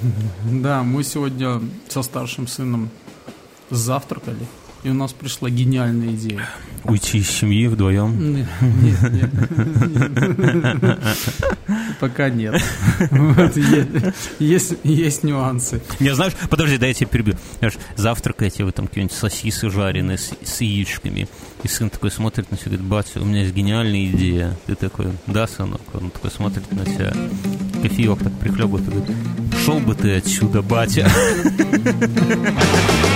Да, мы сегодня со старшим сыном завтракали, и у нас пришла гениальная идея. Уйти из семьи вдвоем? Нет, нет, нет. Пока нет. Есть, есть нюансы. Не, знаешь, подожди, дай я тебя перебью. Знаешь, завтракаете вы там какие-нибудь сосисы жареные с, яичками. И сын такой смотрит на тебя, говорит, батя, у меня есть гениальная идея. Ты такой, да, сынок? Он такой смотрит на тебя, кофеек так прихлебывает и говорит, шел бы ты отсюда, батя.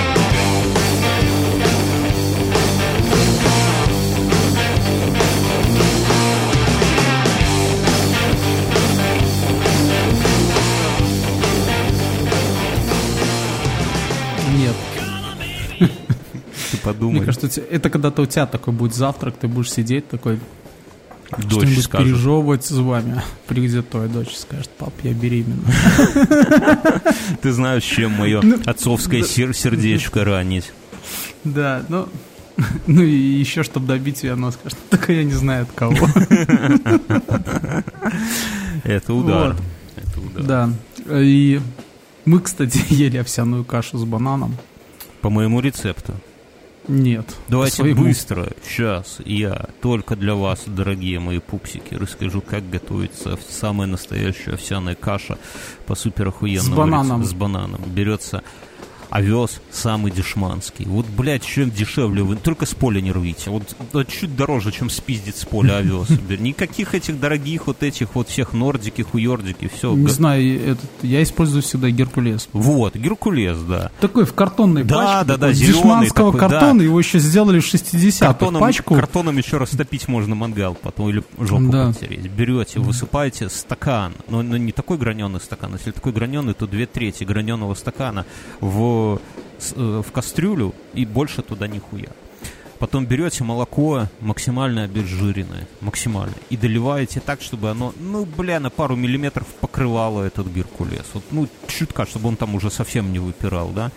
Мне подумай, кажется, это когда-то у тебя такой будет завтрак, ты будешь сидеть такой, что-нибудь пережевывать зубами. Придет твоя дочь и скажет, пап, я беременна. Ты знаешь, чем мое отцовское сер- сердечко ранить. Да, ну, ну и еще, чтобы добить ее, она скажет, так я не знаю от кого. Это удар. Вот. Это удар. Да, и мы, кстати, ели овсяную кашу с бананом. По моему рецепту. Нет. Давайте быстро, сейчас я только для вас, дорогие мои пупсики, расскажу, как готовится ов- самая настоящая овсяная каша по супер охуенному С бананом. рец- С бананом. Берется овес самый дешманский. Вот, блядь, чем дешевле вы, только с поля не рвите. Вот, вот чуть дороже, чем спиздить с поля овес. Никаких этих дорогих вот этих вот всех нордики, хуёрдики, все. Не знаю, этот, я использую всегда Геркулес. Вот, Геркулес, да. Такой в картонной Да, пачке. да, да, такой, зелёный дешманского такой, да. картона, его еще сделали в 60-х. Картоном, Пачку. картоном еще раз топить можно мангал потом или жопу Да. потереть. Берете, высыпаете стакан, но, но не такой граненый стакан, если такой граненый, то две трети граненого стакана в, э, в кастрюлю и больше туда нихуя. Потом берете молоко максимально обезжиренное, максимально, и доливаете так, чтобы оно, ну, бля, на пару миллиметров покрывало этот геркулес. Вот, ну, чутка, чтобы он там уже совсем не выпирал, да.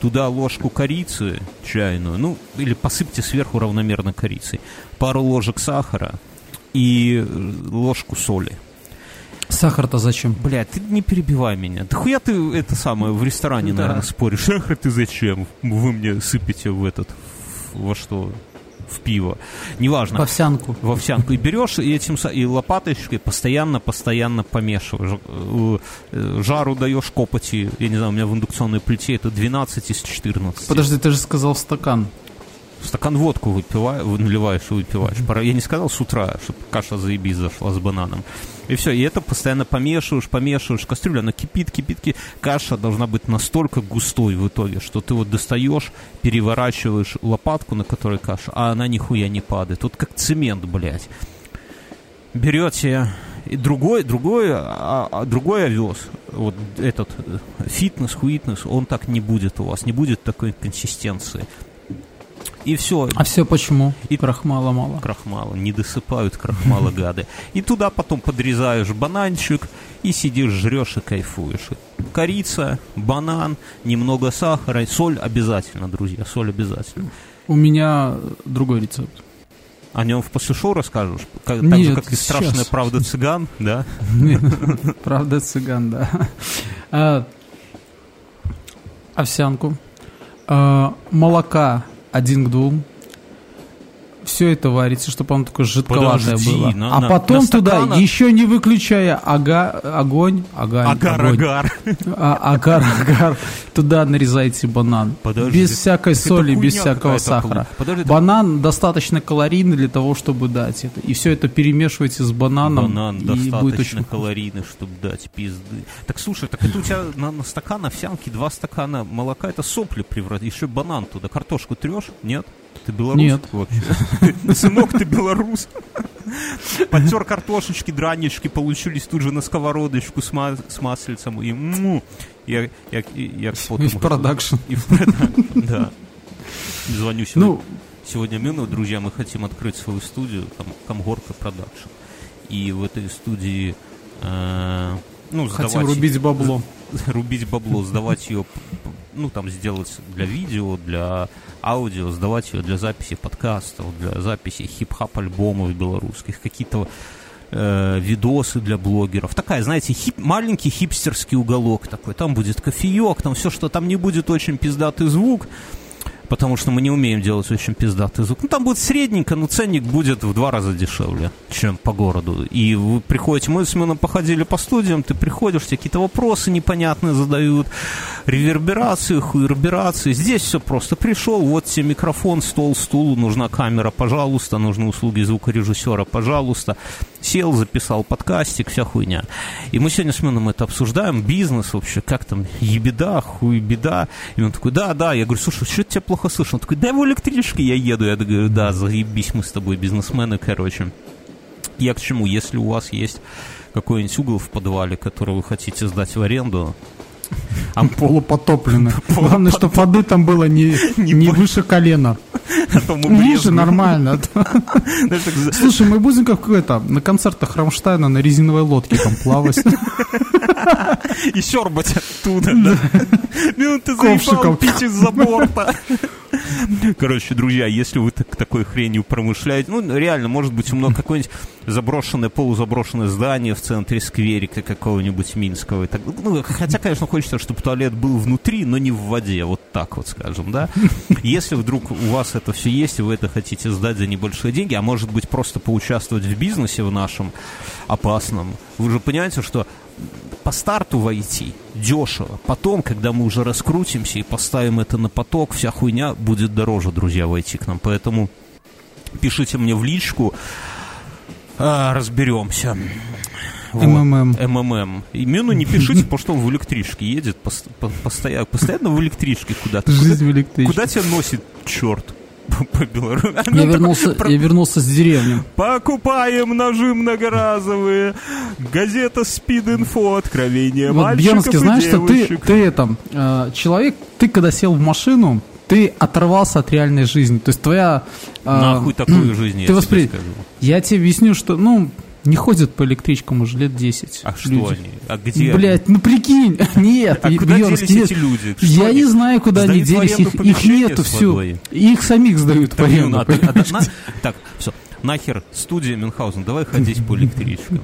Туда ложку корицы чайную, ну, или посыпьте сверху равномерно корицей. Пару ложек сахара и э, ложку соли. Сахар-то зачем? Блядь, ты не перебивай меня. Да хуя ты это самое в ресторане, Да. наверное, споришь. Сахар ты зачем? Вы мне сыпете в этот, во что? В пиво. Неважно. В овсянку. в овсянку и берешь и этим и лопаточкой постоянно постоянно помешиваешь Э, э, жару даешь копоти я не знаю у меня в индукционной плите это 12 из 14 Подожди, ты же сказал в стакан. в стакан водку выпиваешь, наливаешь и выпиваешь. Я не сказал с утра, чтобы каша заебись зашла с бананом. И все, и это постоянно помешиваешь, помешиваешь. Кастрюля, она кипит, кипит, кипит. Каша должна быть настолько густой в итоге, что ты вот достаешь, переворачиваешь лопатку, на которой каша, а она нихуя не падает. Вот как цемент, блядь. Берете и другой, другой, а- а другой овес, вот этот э, фитнес, хуитнес, он так не будет у вас, не будет такой консистенции. И все, А все почему? И- крахмала мало. крахмала, не досыпают крахмала гады. И туда потом подрезаешь бананчик и сидишь, жрешь и кайфуешь. Корица, банан, немного сахара, соль обязательно, друзья, соль обязательно. У меня другой рецепт. О нем в после шоу расскажешь? Как, так же, Нет, как и страшная сейчас. правда цыган, да? Правда, цыган, да. А, овсянку. А, молока один к двум. Все это варится, чтобы оно такое жидковатое Подожди, было. на- а на- потом на туда, стакана- еще не выключая ага, огонь, огонь, огонь, Агар-агар. а, агар, агар, туда нарезайте банан. Подожди, без всякой это соли, без всякого сахара. Подожди, это- Банан достаточно калорийный для того, чтобы дать это. И все это перемешивайте с бананом. Банан и будет достаточно очень калорийный, чтобы дать пизды. Так слушай, так это у тебя на, на стакан овсянки два стакана молока, это сопли превратить. Еще банан туда. Картошку трешь? Нет? Ты белорус? Нет. Вообще. Сынок, ты белорус. Подтер картошечки, дранички, получились тут же на сковородочку с, ма- с маслицем. И му, я, я, я потом- И в продакшн. И в продакшн, да. Звоню сегодня. Ну, Сегодня мы, ну, друзья, мы хотим открыть свою студию, там, Камгорка Production. И в этой студии, э, ну, хотим рубить бабло. рубить бабло, сдавать ее, ну, там, сделать для видео, для аудио, сдавать ее для записи подкастов, для записи хип-хап альбомов белорусских, какие-то э, видосы для блогеров. Такая, знаете, хип, маленький хипстерский уголок такой. Там будет кофеек, там все, что там не будет очень пиздатый звук, потому что мы не умеем делать очень пиздатый звук. Ну, там будет средненько, но ценник будет в два раза дешевле, чем по городу. И вы приходите, мы с Семеном походили по студиям, ты приходишь, тебе какие-то вопросы непонятные задают, реверберации, хуерберации. Здесь все просто. Пришел, вот тебе микрофон, стол, стул, нужна камера, пожалуйста, нужны услуги звукорежиссера, пожалуйста. Сел, записал подкастик, вся хуйня. И мы сегодня с Семеном это обсуждаем, бизнес вообще, как там, ебеда, хуй беда. И он такой, да, да. Я говорю, слушай, что тебя плохо слышно? Он такой, да в электричке я еду. Я говорю, да, заебись, мы с тобой бизнесмены, короче. Я к чему? Если у вас есть какой-нибудь угол в подвале, который вы хотите сдать в аренду, а полупотоплены. Главное, чтобы воды там было не, не выше колена. А Ниже нормально. Слушай, мы будем как это, на концертах Рамштайна на резиновой лодке там плавать. И сербать оттуда, да. Ну, ты заебал пить из-за борта. Короче, друзья, если вы так, такой хренью промышляете, ну, реально, может быть, у много какое-нибудь заброшенное, полузаброшенное здание в центре скверика какого-нибудь Минского. И так, ну, хотя, конечно, хочется, чтобы туалет был внутри, но не в воде, вот так вот, скажем, да. Если вдруг у вас это все есть, и вы это хотите сдать за небольшие деньги, а может быть, просто поучаствовать в бизнесе в нашем опасном, вы же понимаете, что по старту войти дешево. Потом, когда мы уже раскрутимся и поставим это на поток, вся хуйня будет дороже, друзья, войти к нам. Поэтому пишите мне в личку, а, разберемся. Вот. МММ. МММ. Именно не пишите, потому что он в электричке едет постоянно, постоянно в электричке куда-то. Жизнь в электричке. Куда тебя носит черт? По Беларуси. Я, вернулся, я вернулся с деревни. Покупаем ножи многоразовые. Газета Speed Info. Откровение вот, Бьернский, знаешь, что ты, ты это, э, человек, ты когда сел в машину, ты оторвался от реальной жизни. То есть твоя... Э, Нахуй такую жизнь, ты я воспри... тебе скажу. Я тебе объясню, что, ну, не ходят по электричкам уже лет 10. А люди. что они? А где Блять, ну прикинь, нет. А куда делись эти люди? Что я они? не знаю, куда они делись, их, их нету, все. Их самих сдают по аренду. Так, все. Нахер студия Мюнхгаузен, давай ходить по электричкам.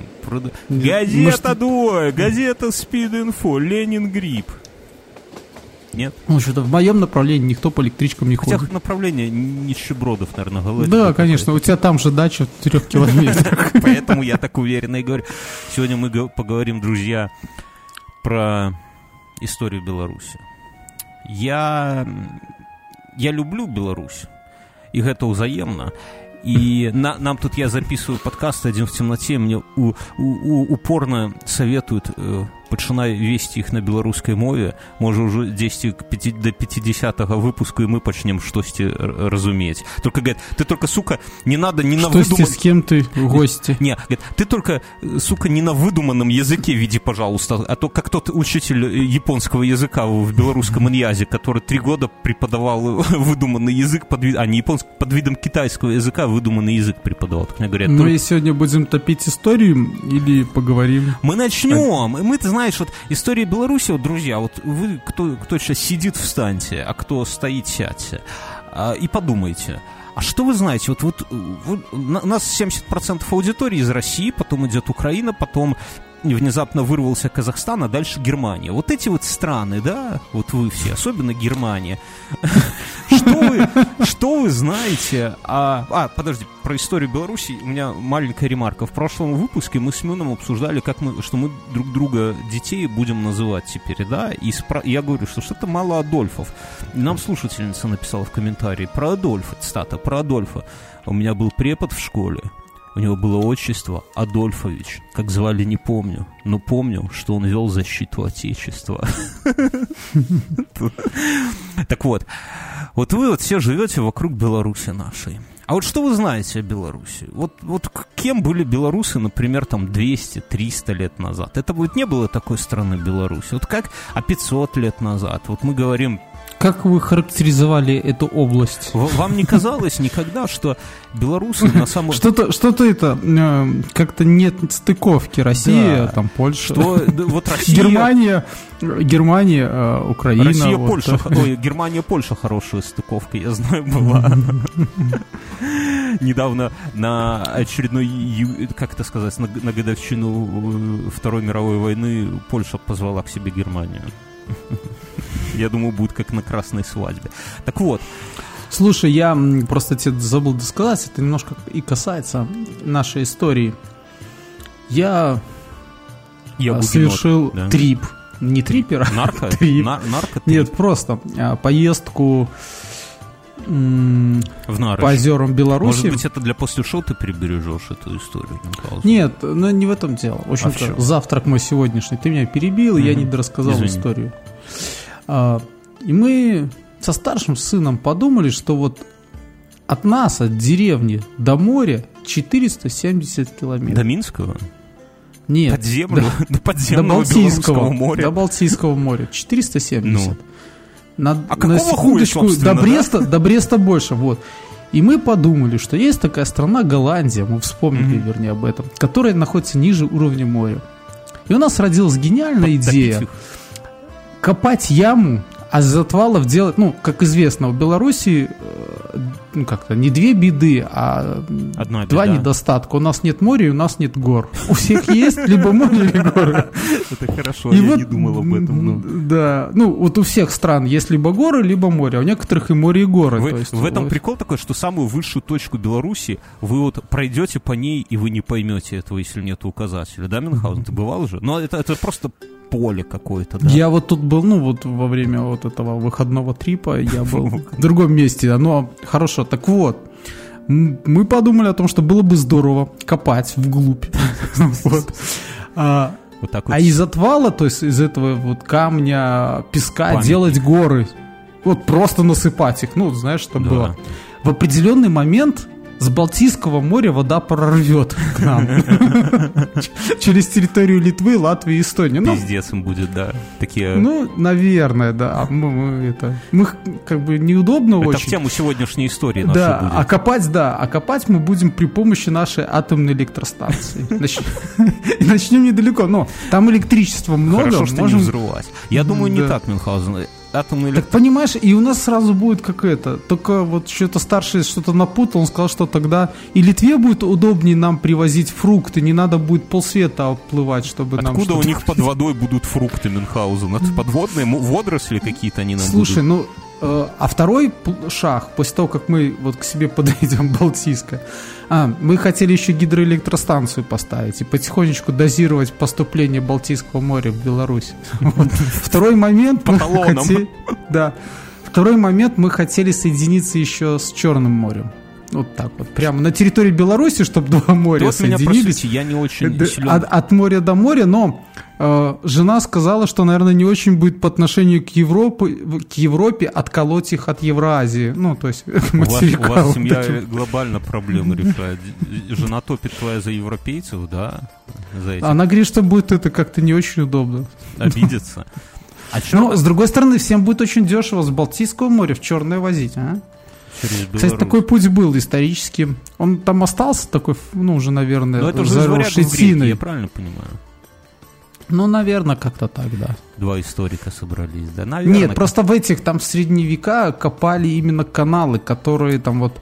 Газета Двое, газета Speed Info, Ленин Грипп. Нет? Ну, что-то в моем направлении никто по электричкам не ходит. У тебя направление нищебродов, наверное, говорит. Да, конечно, у тебя там же дача в трех километрах. Поэтому я так уверенно и говорю. Сегодня мы поговорим, друзья, про историю Беларуси. Я, я люблю Беларусь, и это взаимно. И на, нам тут я записываю подкаст один в темноте, мне у, у, упорно советуют э, пачынаю весці іх на беларускай мове можа ўжо 10 до 50 выпуску и мы пачнем штосьці разумець только говорит ты только сука не надо не на выдуман... с кем ты в гости не говорит, ты только сука не на выдуманном языке види пожалуйста а то как тот учитель японского языка в белорусском иньязе который три года преподавал выдуманный язык под а не японский под видом китайского языка выдуманный язык преподавал так мне говорят мы только... сегодня будем топить историю или поговорим мы начнем мы ты знаешь вот история Беларуси, вот, друзья, вот вы, кто, кто сейчас сидит, встаньте, а кто стоит, сядьте. А, и подумайте, а что вы знаете? Вот, вот, вот у нас 70% аудитории из России, потом идет Украина, потом внезапно вырвался Казахстан, а дальше Германия. Вот эти вот страны, да, вот вы все, особенно Германия. Что вы, что вы знаете о... А, подожди, про историю Беларуси у меня маленькая ремарка. В прошлом выпуске мы с Мюном обсуждали, как мы, что мы друг друга детей будем называть теперь, да, и спро... я говорю, что что-то мало Адольфов. Нам слушательница написала в комментарии про Адольфа, цитата, про Адольфа. У меня был препод в школе, у него было отчество Адольфович. Как звали, не помню. Но помню, что он вел защиту Отечества. Так вот, вот вы вот все живете вокруг Беларуси нашей. А вот что вы знаете о Беларуси? Вот, вот кем были белорусы, например, там 200-300 лет назад? Это вот не было такой страны Беларуси. Вот как, а 500 лет назад? Вот мы говорим как вы характеризовали эту область? Вам не казалось никогда, что белорусы на самом... Что-то что это, э, как-то нет стыковки. Россия, да. там, Польша. Что, вот Россия... Германия, Германия, э, Украина. Россия, вот. Польша, ой, Германия, Польша хорошая стыковка, я знаю, была. недавно на очередной, как это сказать, на, на годовщину э, Второй мировой войны Польша позвала к себе Германию. Я думаю, будет как на красной свадьбе. Так вот. Слушай, я просто тебе забыл сказать, это немножко и касается нашей истории. Я, я совершил да. трип. Не трипера, нарко? трип. Нар- нарко Нет, просто а, поездку в Нарыш. по озерам Беларуси. Может быть, это для после шоу ты прибережешь эту историю? Нет, ну не в этом дело. В общем-то, а завтрак мой сегодняшний. Ты меня перебил, угу. я не дорассказал Извини. историю. А, и мы со старшим сыном подумали, что вот от нас, от деревни до моря 470 километров. До Минского? Нет. Под землю? До, до подземного до Балтийского моря? До Балтийского моря. 470. Ну. На, а на секундочку, хуя, до Бреста, да? до Бреста больше, вот. И мы подумали, что есть такая страна Голландия, мы вспомнили, mm-hmm. вернее, об этом, которая находится ниже уровня моря. И у нас родилась гениальная идея копать яму а из отвалов делать, ну, как известно, в Беларуси э, ну, как-то не две беды, а Одна два беда. недостатка. У нас нет моря, и у нас нет гор. У всех есть либо море, либо горы. Это хорошо, я не думал об этом. Да, ну, вот у всех стран есть либо горы, либо море, а у некоторых и море, и горы. В этом прикол такой, что самую высшую точку Беларуси вы вот пройдете по ней, и вы не поймете этого, если нет указателя. Да, Мюнхгаузен, ты бывал уже? Но это, это просто поле какое-то, да? Я вот тут был, ну, вот во время вот этого выходного трипа, я был в другом месте, оно хорошо. Так вот, мы подумали о том, что было бы здорово копать вглубь. Вот. А, вот так вот. а из отвала, то есть из этого вот камня, песка Памятник. делать горы. Вот просто насыпать их, ну, знаешь, что да. было. В определенный момент с Балтийского моря вода прорвет к нам. Через территорию Литвы, Латвии и Эстонии. Ну, Пиздец им будет, да. Такие... Ну, наверное, да. Мы, мы, это, мы как бы неудобно это очень. Это в тему сегодняшней истории Да, будет. а копать, да. А копать мы будем при помощи нашей атомной электростанции. Начнем недалеко. Но там электричества много. Хорошо, что не взрывать. Я думаю, не так, Мюнхгаузен атомную электростанцию. Так понимаешь, и у нас сразу будет как это. Только вот что-то старший что-то напутал, он сказал, что тогда и Литве будет удобнее нам привозить фрукты, не надо будет полсвета оплывать, чтобы Откуда нам Откуда у них под водой будут фрукты Мюнхгаузен? Это подводные водоросли какие-то они нам Слушай, будут? ну а второй шаг, после того, как мы вот к себе подойдем Балтийское, а, мы хотели еще гидроэлектростанцию поставить и потихонечку дозировать поступление Балтийского моря в Беларусь. Второй момент мы хотели... Да. Второй момент мы хотели соединиться еще с Черным морем. Вот так вот. Прямо на территории Беларуси, чтобы два моря вот соединились. Меня, я не очень силен. от, от моря до моря, но э, жена сказала, что, наверное, не очень будет по отношению к Европе, к Европе отколоть их от Евразии. Ну, то есть у вас, у вас семья таким. глобально проблемы решает. Жена топит твоя за европейцев, да? За Она говорит, что будет это как-то не очень удобно. Обидеться. А Но, с другой стороны, всем будет очень дешево с Балтийского моря в Черное возить, а? Через Кстати, такой путь был исторически. Он там остался такой, ну, уже, наверное, Но это уже заросший тиной. Я правильно понимаю? Ну, наверное, как-то так, да. Два историка собрались, да? Наверное, Нет, просто в этих там в средневека копали именно каналы, которые там вот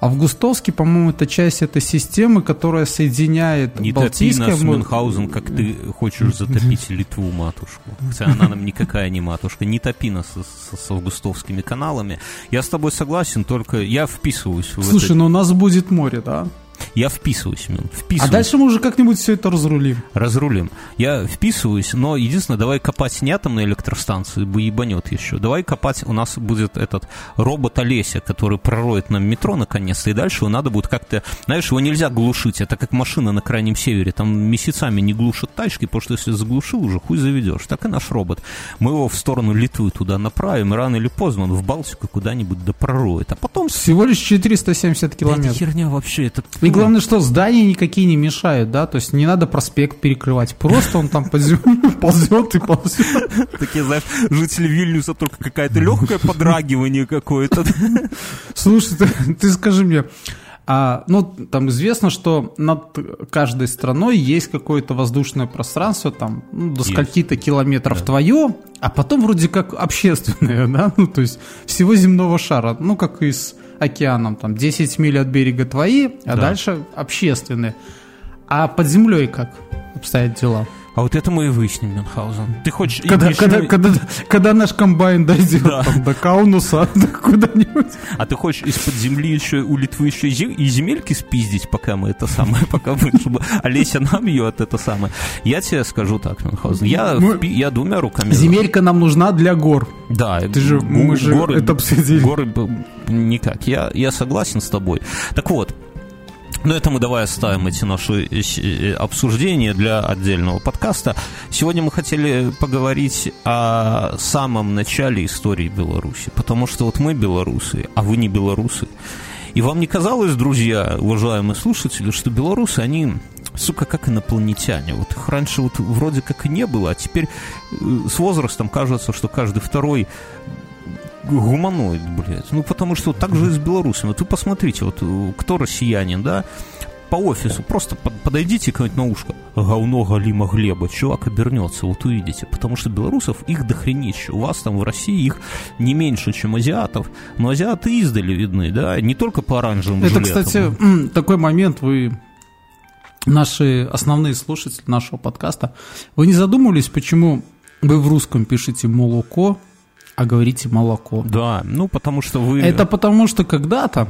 Августовский, по-моему, это часть этой системы, которая соединяет не Балтийское... Топи нас, Мюнхгаузен, как ты хочешь затопить Литву, матушку. Хотя она нам никакая не матушка. Не топи нас с, с августовскими каналами. Я с тобой согласен, только я вписываюсь в Слушай, это... но у нас будет море, да? Я вписываюсь, Мин, вписываюсь. А дальше мы уже как-нибудь все это разрулим. Разрулим. Я вписываюсь, но единственное, давай копать не атомные электростанции, бы ебанет еще. Давай копать, у нас будет этот робот Олеся, который пророет нам метро наконец-то, и дальше его надо будет как-то, знаешь, его нельзя глушить, это как машина на крайнем севере, там месяцами не глушат тачки, потому что если заглушил, уже хуй заведешь. Так и наш робот. Мы его в сторону Литвы туда направим, и рано или поздно он в Балтику куда-нибудь да пророет. А потом... Всего лишь 470 километров. Да, это херня вообще, это и главное, что здания никакие не мешают, да, то есть не надо проспект перекрывать, просто он там ползет и ползет. Такие, знаешь, жители Вильнюса только какая-то легкое подрагивание какое-то. Слушай, ты скажи мне, а, ну, там известно, что над каждой страной есть какое-то воздушное пространство, там, ну, до скольки-то километров да. твое, а потом вроде как общественное, да, ну, то есть всего земного шара, ну, как из океаном, там 10 миль от берега твои, а да. дальше общественные. А под землей как обстоят дела? А вот это мы и выясним, Мюнхгаузен. Ты хочешь... Когда, когда, когда, когда наш комбайн дойдет да. там, до Каунуса, до куда-нибудь. А ты хочешь из-под земли еще у Литвы еще и земельки спиздить, пока мы это самое, пока мы, чтобы Олеся нам ее от это самое. Я тебе скажу так, Мюнхгаузен, я, мы... я двумя руками... Земелька нам нужна для гор. Да. Ты же, мы же горы, это обсудили. Горы никак. Я, я согласен с тобой. Так вот, но это мы давай оставим эти наши э, э, обсуждения для отдельного подкаста. Сегодня мы хотели поговорить о самом начале истории Беларуси, потому что вот мы белорусы, а вы не белорусы. И вам не казалось, друзья, уважаемые слушатели, что белорусы, они, сука, как инопланетяне. Вот их раньше вот вроде как и не было, а теперь э, с возрастом кажется, что каждый второй гуманоид, блядь. Ну, потому что так же и с белорусами. Вот вы посмотрите, вот кто россиянин, да, по офису, просто подойдите кому-нибудь на ушко. Говно Галима Глеба. Чувак обернется, вот увидите. Потому что белорусов их дохренище. У вас там в России их не меньше, чем азиатов. Но азиаты издали видны, да, не только по оранжевым Это, жилетам. кстати, такой момент вы наши основные слушатели нашего подкаста, вы не задумывались, почему вы в русском пишете молоко, а говорите молоко. Да, ну потому что вы... Это потому что когда-то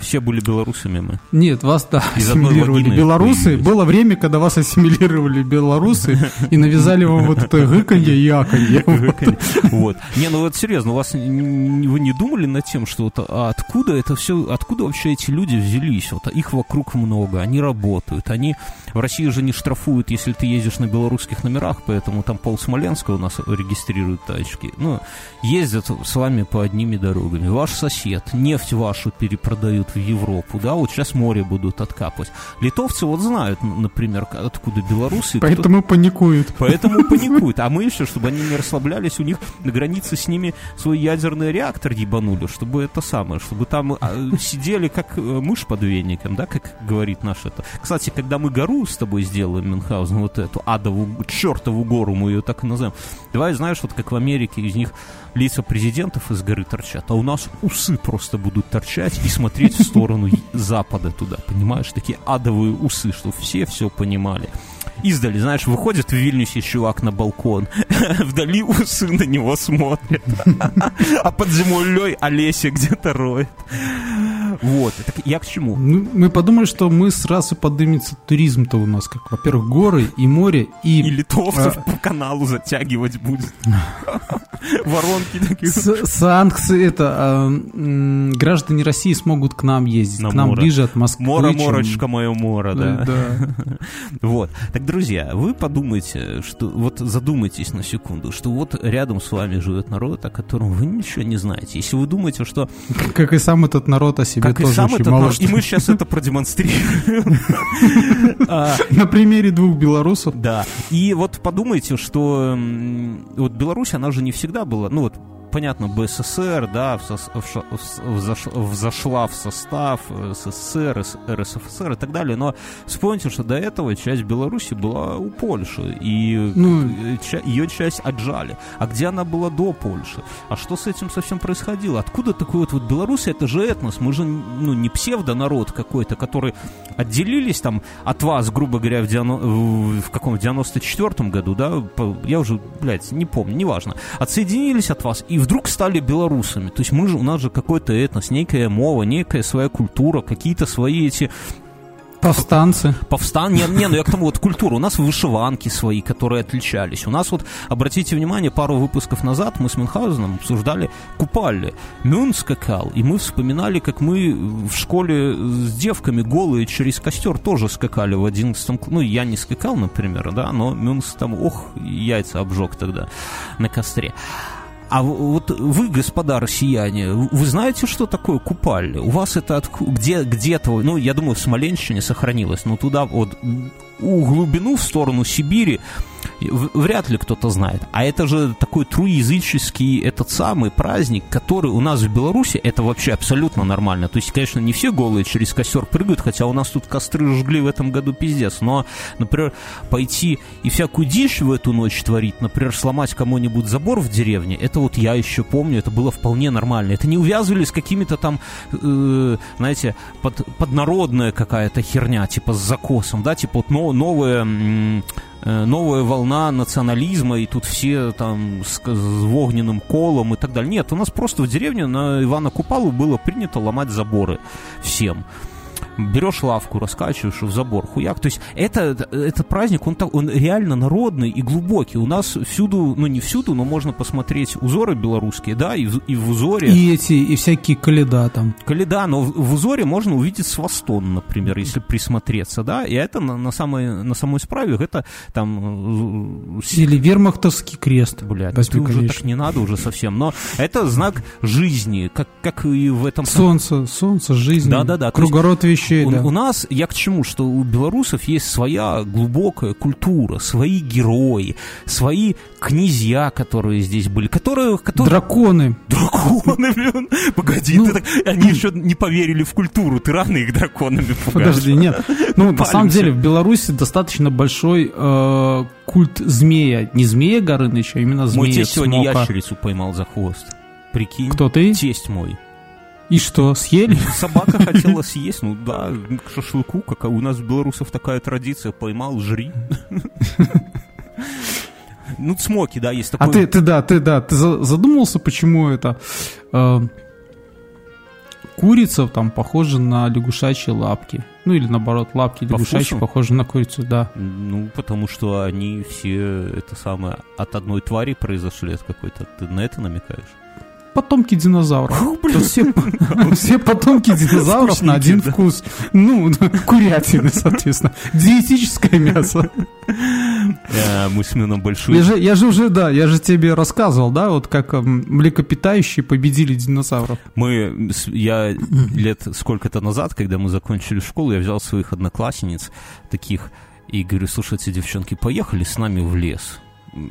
все были белорусами мы. Нет, вас, да, Из ассимилировали белорусы. Появились. Было время, когда вас ассимилировали белорусы и навязали вам вот это гыканье и аканье. Вот. Не, ну вот серьезно, у вас вы не думали над тем, что вот а откуда это все, откуда вообще эти люди взялись? Вот их вокруг много, они работают, они в России уже не штрафуют, если ты ездишь на белорусских номерах, поэтому там пол Смоленска у нас регистрируют тачки. Ну, ездят с вами по одними дорогами. Ваш сосед нефть вашу перепродает продают в Европу, да, вот сейчас море будут откапывать. Литовцы вот знают, например, откуда белорусы. Поэтому кто... паникуют. Поэтому паникуют. А мы еще, чтобы они не расслаблялись, у них на границе с ними свой ядерный реактор ебанули, чтобы это самое, чтобы там а, сидели как э, мышь под веником, да, как говорит наш это. Кстати, когда мы гору с тобой сделаем, Мюнхгаузен, вот эту адову, чертову гору, мы ее так и назовем, давай, знаешь, вот как в Америке из них лица президентов из горы торчат, а у нас усы просто будут торчать и смотреть в сторону запада туда, понимаешь? Такие адовые усы, чтобы все все понимали. Издали, знаешь, выходит в Вильнюсе чувак на балкон, вдали усы на него смотрят, а под землей Олеся где-то роет. Вот, это я к чему? Мы, мы подумали, что мы сразу поднимется туризм-то у нас, как, во-первых, горы и море, и... И литовцев а... по каналу затягивать будет. Воронки такие. Санкции, это, а, граждане России смогут к нам ездить, к нам ближе от Москвы. Мора, морочка мое море, да. Да. Вот. Так, друзья, вы подумайте, что, вот задумайтесь на секунду, что вот рядом с вами живет народ, о котором вы ничего не знаете. Если вы думаете, что... Как и сам этот народ о себе как тоже и сам очень мало. Что... И мы сейчас это продемонстрируем. А, На примере двух белорусов. Да. И вот подумайте, что вот Беларусь, она же не всегда была, ну вот понятно, БССР, да, взошла в состав СССР, РСФСР и так далее, но вспомните, что до этого часть Беларуси была у Польши, и ну, ее часть отжали. А где она была до Польши? А что с этим совсем происходило? Откуда такой вот, вот Беларусь, это же этнос, мы же, ну, не псевдонарод какой-то, который отделились там от вас, грубо говоря, в, 90, в каком, в 94 году, да, я уже, блядь, не помню, неважно, отсоединились от вас и вдруг стали белорусами. То есть мы же, у нас же какой-то этнос, некая мова, некая своя культура, какие-то свои эти Повстанцы. Повстан... Не, не, ну я к тому, вот культура. У нас вышиванки свои, которые отличались. У нас вот, обратите внимание, пару выпусков назад мы с Мюнхгаузеном обсуждали купали. Мюн скакал, и мы вспоминали, как мы в школе с девками голые через костер тоже скакали в одиннадцатом... Ну, я не скакал, например, да, но Мюнс там, ох, яйца обжег тогда на костре. А вот вы, господа россияне, вы знаете, что такое купаль? У вас это где, где-то, ну, я думаю, в Смоленщине сохранилось, но туда вот у глубину в сторону Сибири вряд ли кто-то знает. А это же такой труязыческий этот самый праздник, который у нас в Беларуси, это вообще абсолютно нормально. То есть, конечно, не все голые через костер прыгают, хотя у нас тут костры жгли в этом году пиздец. Но, например, пойти и всякую дичь в эту ночь творить, например, сломать кому-нибудь забор в деревне, это вот я еще помню, это было вполне нормально. Это не увязывали с какими-то там, э, знаете, под, поднародная какая-то херня, типа с закосом, да, типа вот но, новые Э, новая волна национализма, и тут все там с, с огненным колом и так далее. Нет, у нас просто в деревне на Ивана Купалу было принято ломать заборы всем берешь лавку, раскачиваешь в забор, хуяк. То есть это, этот праздник, он, он реально народный и глубокий. У нас всюду, ну не всюду, но можно посмотреть узоры белорусские, да, и, и в узоре... И эти, и всякие каледа там. Каледа, но в, в узоре можно увидеть свастон, например, если присмотреться, да, и это на, на, самой, на самой справе, это там... Э, Или вермахтовский крест. Блядь, Возьми, уже так не надо уже совсем, но это знак жизни, как, как и в этом... Солнце, солнце, жизнь, да-да-да, кругород вещей вещей, у, да. у нас, я к чему, что у белорусов есть своя глубокая культура, свои герои, свои князья, которые здесь были, которые... которые... Драконы. Драконы, блин. Погоди, ну, ты так... они еще не поверили в культуру, ты рано их драконами пугаешь. Подожди, нет. Ну, на самом деле, в Беларуси достаточно большой э, культ змея. Не змея Горыныча, а именно змея Мой тесть сегодня ящерицу поймал за хвост. Прикинь. Кто ты? Тесть мой. И что, съели? Собака хотела съесть, ну да, к шашлыку, как у нас белорусов такая традиция, поймал, жри. Ну, смоки, да, есть такой. А ты, ты да, ты, да, ты задумывался, почему это э, курица там похожа на лягушачьи лапки? Ну, или наоборот, лапки По лягушачьи вкусу? похожи на курицу, да. Ну, потому что они все, это самое, от одной твари произошли, от какой-то. Ты на это намекаешь? Потомки динозавров. Все, все потомки динозавров на один вкус. Ну, курятины, соответственно. Диетическое мясо. Мы с Мином большую... Я же, я же уже, да, я же тебе рассказывал, да, вот как млекопитающие победили динозавров. Мы, я лет сколько-то назад, когда мы закончили школу, я взял своих одноклассниц таких и говорю, слушайте, девчонки, поехали с нами в лес.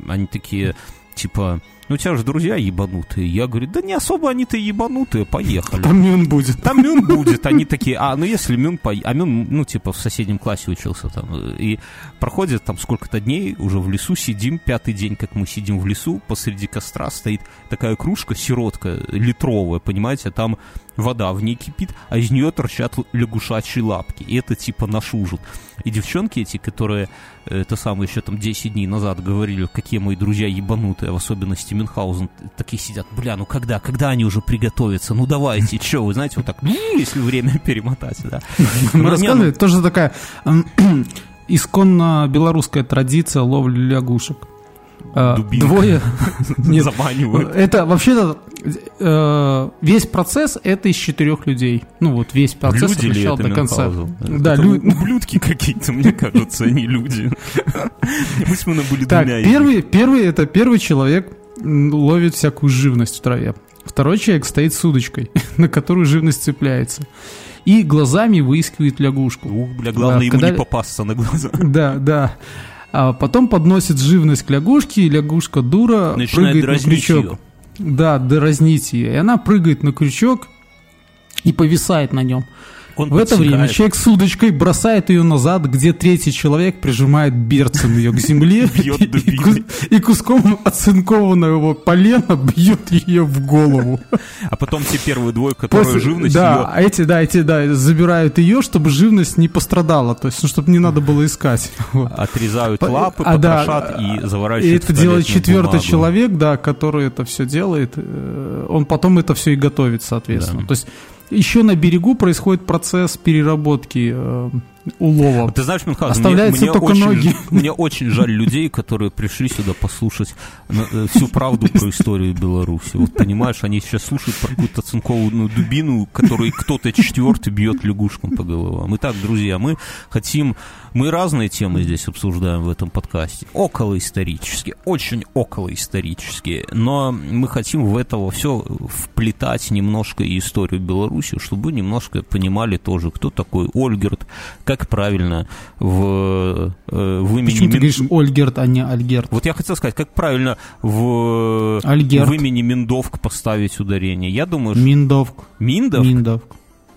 Они такие, типа, у тебя же друзья ебанутые. Я говорю, да не особо они-то ебанутые, поехали. Там Мюн будет. Там Мюн будет. Они такие, а, ну если Мюн, по... а Мюн, ну типа в соседнем классе учился там. И проходит там сколько-то дней, уже в лесу сидим, пятый день, как мы сидим в лесу, посреди костра стоит такая кружка, сиротка, литровая, понимаете, там вода в ней кипит, а из нее торчат лягушачьи лапки. И это типа наш ужин. И девчонки эти, которые э, это самое еще там 10 дней назад говорили, какие мои друзья ебанутые, в особенности Мюнхгаузен, такие сидят, бля, ну когда, когда они уже приготовятся? Ну давайте, что, вы знаете, вот так, если время перемотать, да. Ну, рассказывай, тоже такая исконно белорусская традиция ловли лягушек. А, двое нет, заманивают. Это вообще э, весь процесс это из четырех людей. Ну вот весь процесс люди от начала до конца. Да, лю... ублюдки какие-то, мне кажется, они люди. Мы с были так, первый, первый это первый человек ловит всякую живность в траве. Второй человек стоит с удочкой, на которую живность цепляется. И глазами выискивает лягушку. Ух, бля, главное да, ему когда... не попасться на глаза. Да, да. А потом подносит живность к лягушке, и лягушка дура Начинает прыгает на крючок. Ее. Да, дразнить ее. И она прыгает на крючок и повисает на нем. Он в это время человек с удочкой бросает ее назад, где третий человек прижимает берцем ее к земле и, куском оцинкованного полена бьет ее в голову. А потом те первые двое, которые живность Да, а эти, да, эти, да, забирают ее, чтобы живность не пострадала, то есть, ну, чтобы не надо было искать. Отрезают лапы, а, потрошат и заворачивают И это делает четвертый человек, да, который это все делает. Э, он потом это все и готовит, соответственно. То есть еще на берегу происходит процесс переработки улова. Ты знаешь, Мюнхгаузен, Оставляются мне, мне только очень, ноги. Мне очень жаль людей, которые пришли сюда послушать э, всю правду про историю Беларуси. Вот понимаешь, они сейчас слушают про какую-то цинковую дубину, которой кто-то четвертый бьет лягушкам по головам. Итак, друзья, мы хотим мы разные темы здесь обсуждаем в этом подкасте. Околоисторические, очень околоисторические. Но мы хотим в это все вплетать немножко и историю Беларуси, чтобы вы немножко понимали тоже, кто такой Ольгерт, как как правильно в, э, в имени... Почему ты говоришь Ольгерт, а не Альгерт? Вот я хотел сказать, как правильно в, Альгерт. в имени Миндовк поставить ударение. Я думаю, что... Миндовк. Миндовк? Миндовк.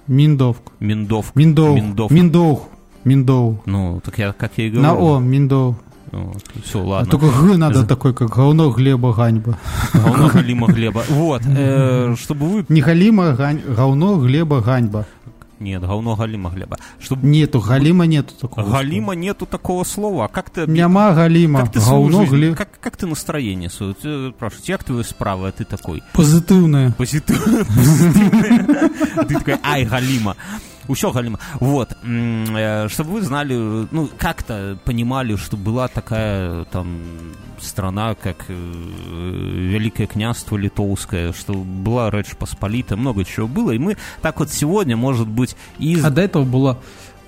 Миндовк. Миндовк. Миндовк. Миндовк. Миндовк. Миндоу. Ну, так я, как я и говорю. На О, Миндоу. Вот, все, ладно. А только Г надо такой, как говно Глеба Ганьба. Говно Галима Глеба. Вот, э, чтобы вы... Не Галима, гань, говно Глеба Ганьба. Нет, говно Галима Глеба. Чтобы... Нету, Галима нету такого Галима слова. нету такого слова. Как ты... Няма Галима, Как ты говно Глеба. как, как ты настроение свое? Ты спрашиваешь, як твое справа, а ты такой позитивное. позитивное. Ты такой, ай, Галима. Усё Галима. Вот, э, чтобы вы знали, ну, как-то понимали, что была такая там страна, как э, Великое княжество Литовское, что была Речь Посполита, много чего было, и мы так вот сегодня, может быть, из... А до этого было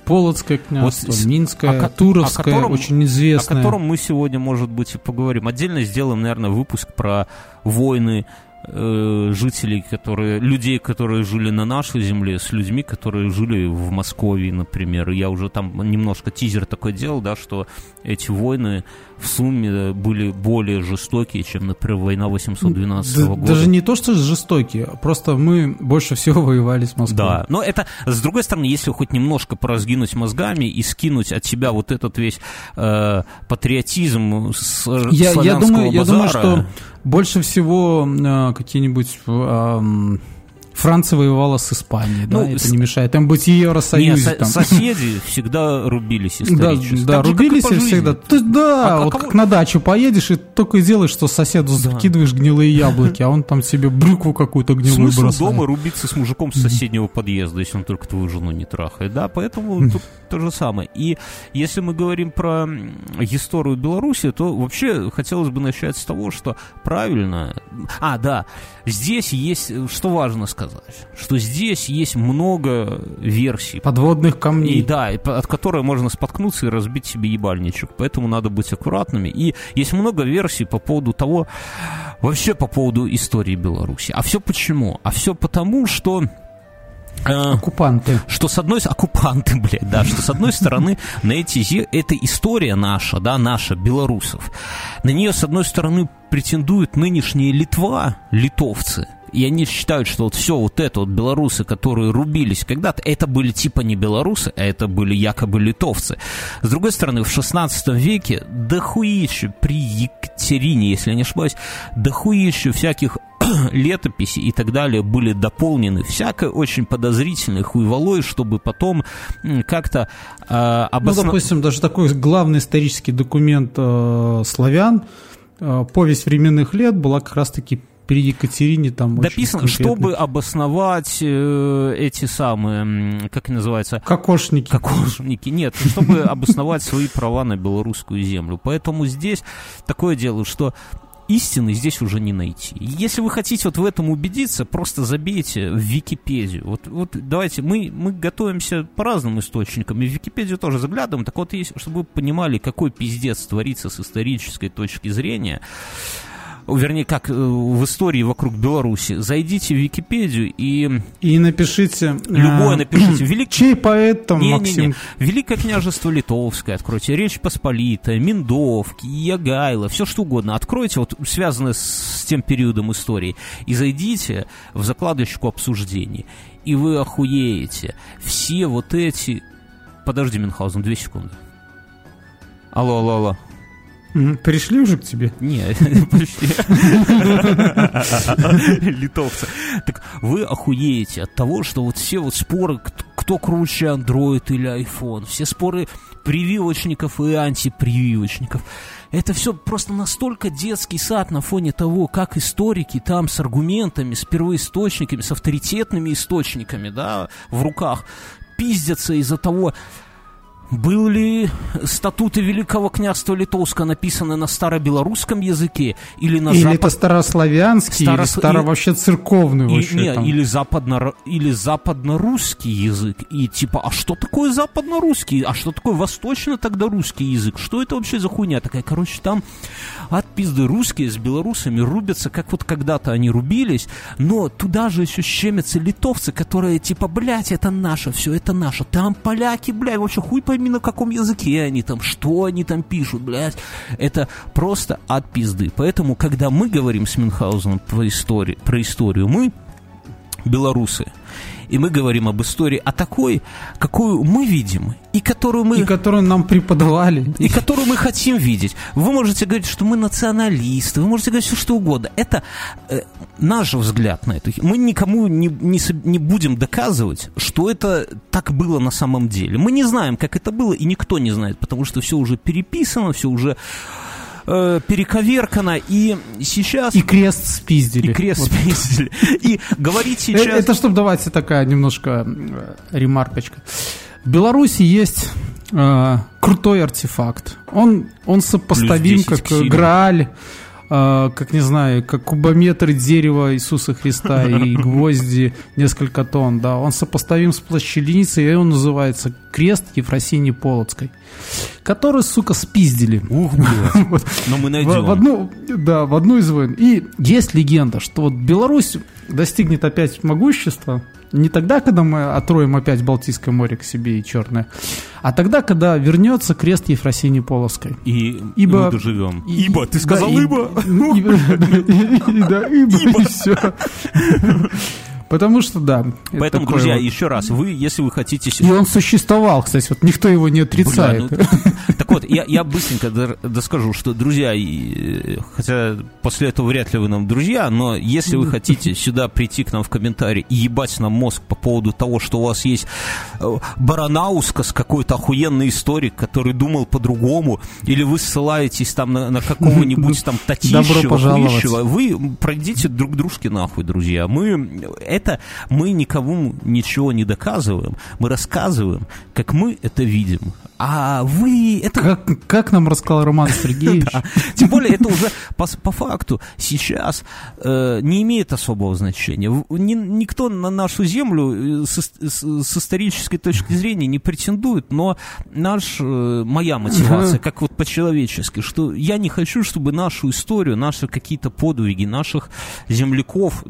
Полоцкое княжество, Вот Минское, о ко- Туровское, о котором- очень о известное. котором мы сегодня, может быть, и поговорим. Отдельно сделаем, наверное, выпуск про войны э, жителей, которые, людей, которые жили на нашей земле, с людьми, которые жили в Москве, например. Я уже там немножко тизер такой делал, да, что эти войны в сумме были более жестокие, чем, например, война 812 Да- года. Даже не то, что жестокие, просто мы больше всего воевали с Москвой. Да, но это, с другой стороны, если хоть немножко поразгинуть мозгами и скинуть от себя вот этот весь э, патриотизм с Я, я славянского думаю, я думаю, базара, что больше всего э, какие-нибудь э, Франция воевала с Испанией, да, Ну, это с- не мешает. Там быть Евросоюзе. со- там. соседи всегда рубились Да, исторически. да, рубились и всегда. Да, А- а вот кого- как на дачу поедешь и только и делаешь, что соседу закидываешь гнилые яблоки, а он там себе брюкву какую-то гнилую Смысл бросает. дома рубиться с мужиком с соседнего подъезда, если он только твою жену не трахает. Да, поэтому тут то же самое. И если мы говорим про историю Беларуси, то вообще хотелось бы начать с того, что правильно... А, да, здесь есть, э, что важно сказать, что здесь есть много версий. Подводных камней. да, и по- от которой можно споткнуться и разбить себе ебальничек. Поэтому надо быть аккуратными. И есть много версий по поводу того, вообще по поводу истории Беларуси. А все почему? А все потому, что... э, Оккупанты. что с одной оккупанты, блядь, да, что с одной стороны на эти эта история наша, да, наша белорусов, на нее с одной стороны претендует нынешняя Литва, литовцы. И они считают, что вот все вот это вот белорусы, которые рубились когда-то, это были типа не белорусы, а это были якобы литовцы. С другой стороны, в 16 веке дохуище при Екатерине, если я не ошибаюсь, дохуище всяких летописи и так далее были дополнены всякой очень подозрительной хуйволой, чтобы потом как-то э, Ну, обоснов- допустим, даже такой главный исторический документ э, славян, э, повесть временных лет была как раз-таки при Екатерине там дописано, конкретно. чтобы обосновать э, эти самые, как они называются, Кокошники. кокошники. Нет, чтобы обосновать свои права на белорусскую землю. Поэтому здесь такое дело, что истины здесь уже не найти. Если вы хотите вот в этом убедиться, просто забейте в Википедию. Вот, вот давайте, мы, мы готовимся по разным источникам, и в Википедию тоже заглядываем. Так вот, есть, чтобы вы понимали, какой пиздец творится с исторической точки зрения, вернее, как э, в истории вокруг Беларуси, зайдите в Википедию и И напишите... э, любое напишите. Велик... Чей поэт там, Не-не-не. Максим? Великое княжество Литовское откройте, Речь Посполитая, Миндовки, Ягайло, все что угодно. Откройте, вот связанное с, с тем периодом истории, и зайдите в закладочку обсуждений. И вы охуеете. Все вот эти... Подожди, Мюнхгаузен, две секунды. Алло, алло, алло. Пришли уже к тебе? Не, почти. Литовцы. Так вы охуеете от того, что вот все вот споры, кто круче, Android или iPhone, все споры прививочников и антипрививочников. Это все просто настолько детский сад на фоне того, как историки там с аргументами, с первоисточниками, с авторитетными источниками, да, в руках пиздятся из-за того, были статуты Великого княжества Литовска написаны на старобелорусском языке или на или запад... это старославянский, Старос... или старо вообще церковный и, вообще не, или западно или западно-русский язык. И типа а что такое западно-русский, а что такое восточно тогда русский язык, что это вообще за хуйня такая, короче там от пизды русские с белорусами рубятся, как вот когда-то они рубились, но туда же еще щемятся литовцы, которые типа блять это наше, все это наше, там поляки, блядь, вообще хуй пойми на каком языке они там, что они там пишут, блядь. Это просто от пизды. Поэтому, когда мы говорим с Мюнхгаузеном про историю, про историю мы, белорусы, и мы говорим об истории, а такой, какую мы видим, и которую мы... И которую нам преподавали. И которую мы хотим видеть. Вы можете говорить, что мы националисты, вы можете говорить все, что угодно. Это э, наш взгляд на это. Мы никому не, не, не будем доказывать, что это так было на самом деле. Мы не знаем, как это было, и никто не знает, потому что все уже переписано, все уже э, перековеркано, и сейчас... И крест спиздили. И крест вот. спиздили. И говорить э, сейчас... Это, чтобы давайте такая немножко э, ремаркочка. В Беларуси есть э, крутой артефакт. Он, он сопоставим как Грааль как не знаю, как кубометр дерева Иисуса Христа и гвозди несколько тонн, да, он сопоставим с плащаницей, и он называется крест Ефросини Полоцкой, который, сука, спиздили. Ух, блядь. Но мы найдем. В, в одну, да, в одну из войн. И есть легенда, что вот Беларусь достигнет опять могущества, не тогда, когда мы отроем опять Балтийское море к себе и Черное, а тогда, когда вернется крест Ефросинии Полоской. И ибо, мы доживем. Ибо, ты сказал да, ибо? Да, ибо, и все. Потому что, да. Поэтому, друзья, вот... еще раз, вы, если вы хотите... И он существовал, кстати, вот никто его не отрицает. Бля, ну, так вот, я, я быстренько доскажу, что, друзья, и, хотя после этого вряд ли вы нам друзья, но если вы хотите сюда прийти к нам в комментарии и ебать нам мозг по поводу того, что у вас есть э, Баранаускас, какой-то охуенный историк, который думал по-другому, или вы ссылаетесь там на, на какого-нибудь там Татищева, вы пройдите друг дружке нахуй, друзья. Мы это мы никому ничего не доказываем, мы рассказываем, как мы это видим. А вы это... Как, как нам рассказал Роман Сергеевич. Тем более это уже по, факту сейчас э, не имеет особого значения. Ни, никто на нашу землю э, с, исторической точки зрения не претендует, но наш, э, моя мотивация, как вот по-человечески, что я не хочу, чтобы нашу историю, наши какие-то подвиги, наших земляков...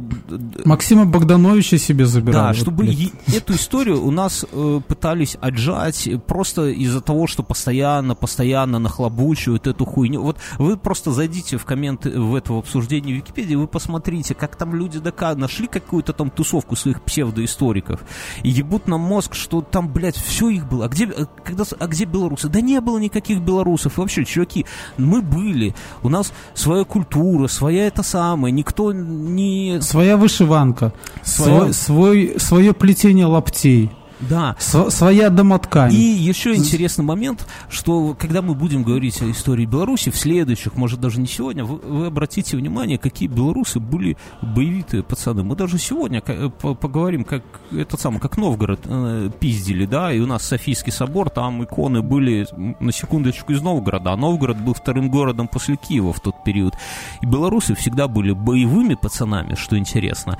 Максима Богдановича себе забирали. Да, чтобы эту историю у нас э, пытались отжать просто из-за того, что постоянно, постоянно нахлобучивают эту хуйню. Вот вы просто зайдите в комменты в это обсуждение в Википедии, вы посмотрите, как там люди дока нашли какую-то там тусовку своих псевдоисториков и ебут нам мозг, что там, блядь, все их было. А где, э, когда, а где белорусы? Да не было никаких белорусов. И вообще, чуваки, мы были. У нас своя культура, своя это самое. Никто не... Своя вышиванка. Своя... Свой, свой, свое плетение лаптей. Да. С своя домоткань. И еще интересный момент, что когда мы будем говорить о истории Беларуси в следующих, может даже не сегодня, вы, вы обратите внимание, какие белорусы были боевитые пацаны. Мы даже сегодня поговорим, как этот самый, как Новгород э, пиздили, да, и у нас Софийский собор, там иконы были на секундочку из Новгорода, а Новгород был вторым городом после Киева в тот период. И белорусы всегда были боевыми пацанами, что интересно.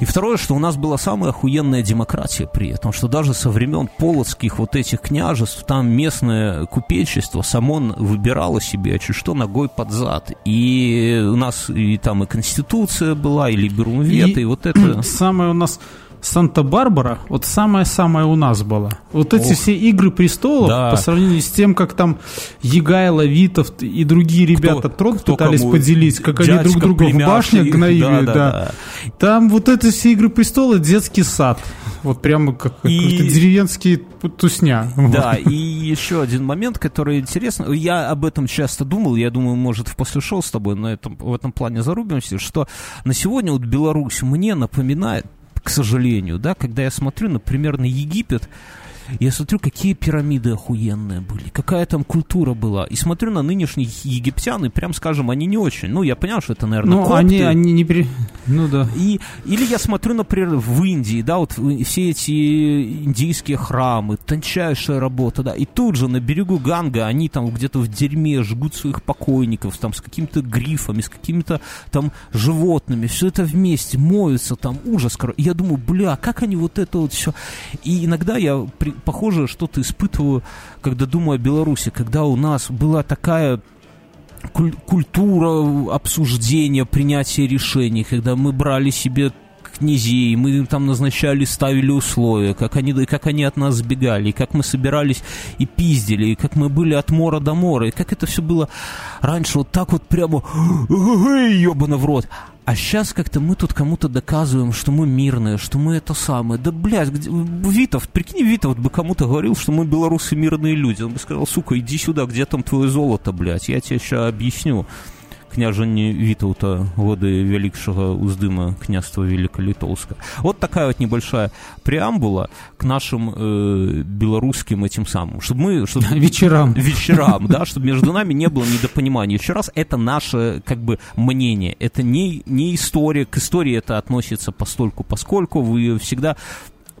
И второе, что у нас была самая охуенная демократия при этом, что даже со времен полоцких вот этих княжеств там местное купечество само выбирало себе чуть что ногой под зад. И у нас и там и конституция была, и либерумвет, и, и вот это... Самое у нас Санта-Барбара, вот самая-самая у нас была. Вот эти Ох. все игры престолов, да. по сравнению с тем, как там Егайло, Витов и другие ребята кто, трон кто пытались кому? поделить, как Дядька, они друг друга в башнях гноили. Да, да, да. Да. Там вот эти все игры престолов детский сад. Вот прямо как и... какой-то деревенский тусня. Да, и еще один момент, который интересно. Я об этом часто думал, я думаю, может, в после шоу с тобой на этом, в этом плане зарубимся, что на сегодня вот Беларусь мне напоминает к сожалению, да, когда я смотрю, например, на Египет, Я смотрю, какие пирамиды охуенные были, какая там культура была. И смотрю на нынешних египтян, и прям скажем, они не очень. Ну, я понял, что это, наверное, Ну, они, они не... При... Ну, да. И, или я смотрю, например, в Индии, да, вот все эти индийские храмы, тончайшая работа, да, и тут же на берегу Ганга они там где-то в дерьме жгут своих покойников, там, с какими-то грифами, с какими-то там животными, все это вместе, моются там, ужас, короче. Я думаю, бля, как они вот это вот все... И иногда я, при, похоже, что-то испытываю, когда думаю о Беларуси, когда у нас была такая культура обсуждения, принятия решений, когда мы брали себе князей, мы им там назначали, ставили условия, как они, как они от нас сбегали, и как мы собирались и пиздили, и как мы были от мора до мора, и как это все было раньше вот так вот прямо ебано в рот. А сейчас как-то мы тут кому-то доказываем, что мы мирные, что мы это самое. Да, блядь, где... Витов, прикинь, Витов бы кому-то говорил, что мы белорусы мирные люди. Он бы сказал, сука, иди сюда, где там твое золото, блядь, я тебе сейчас объясню княжені Витаута, воды великшего уздыма княжества Великолитовска. Вот такая вот небольшая преамбула к нашим э, белорусским этим самым. Чтобы мы... Чтобы, вечерам. Вечерам, да, чтобы между нами не было недопонимания. Еще раз, это наше, как бы, мнение. Это не, не история. К истории это относится постольку, поскольку вы всегда...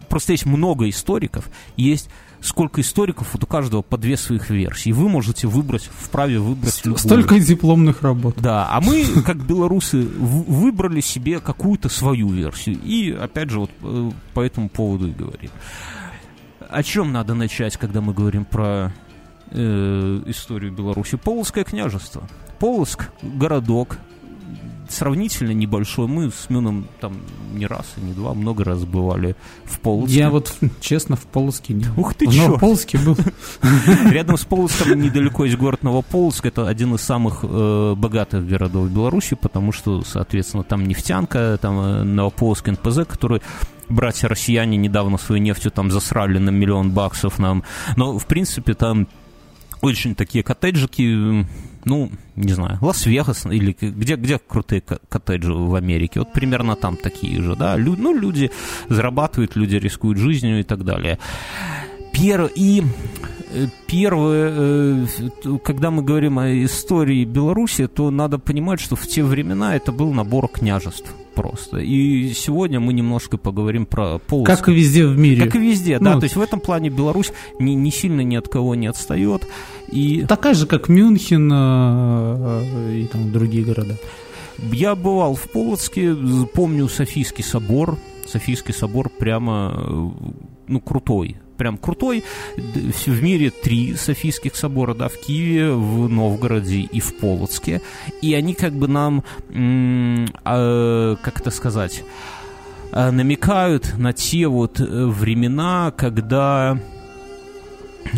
Просто есть много историков, есть сколько историков, вот у каждого по две своих версии. Вы можете выбрать, вправе выбрать любую. Столько дипломных работ. Да, а мы, как белорусы, выбрали себе какую-то свою версию. И, опять же, вот э, по этому поводу и говорим. О чем надо начать, когда мы говорим про э, историю Беларуси? Полоцкое княжество. Полоцк – городок, сравнительно небольшой. Мы с Мюном там не раз и не два, много раз бывали в Полоцке. Я вот, честно, в Полоцке не. Ух ты, чё? в Полоцке был. Рядом с Полоцком недалеко есть город Новополоцк. Это один из самых э, богатых городов Беларуси, потому что, соответственно, там нефтянка, там э, Новополоцк НПЗ, который братья-россияне недавно свою нефтью там засрали на миллион баксов нам. Но, в принципе, там очень такие коттеджики, ну, не знаю, Лас-Вегас или где, где крутые коттеджи в Америке. Вот примерно там такие же, да. Лю, ну, люди зарабатывают, люди рискуют жизнью и так далее. Пер, и э, первое, э, когда мы говорим о истории Беларуси, то надо понимать, что в те времена это был набор княжеств просто. И сегодня мы немножко поговорим про Полоцк. Как и везде в мире. Как и везде, ну, да. То есть в этом плане Беларусь не, не сильно ни от кого не отстает. И... Такая же, как Мюнхен э, и там другие города. Я бывал в Полоцке, помню Софийский собор. Софийский собор прямо, ну, крутой прям крутой. В мире три Софийских собора, да, в Киеве, в Новгороде и в Полоцке. И они как бы нам, э, как это сказать, э, намекают на те вот э, времена, когда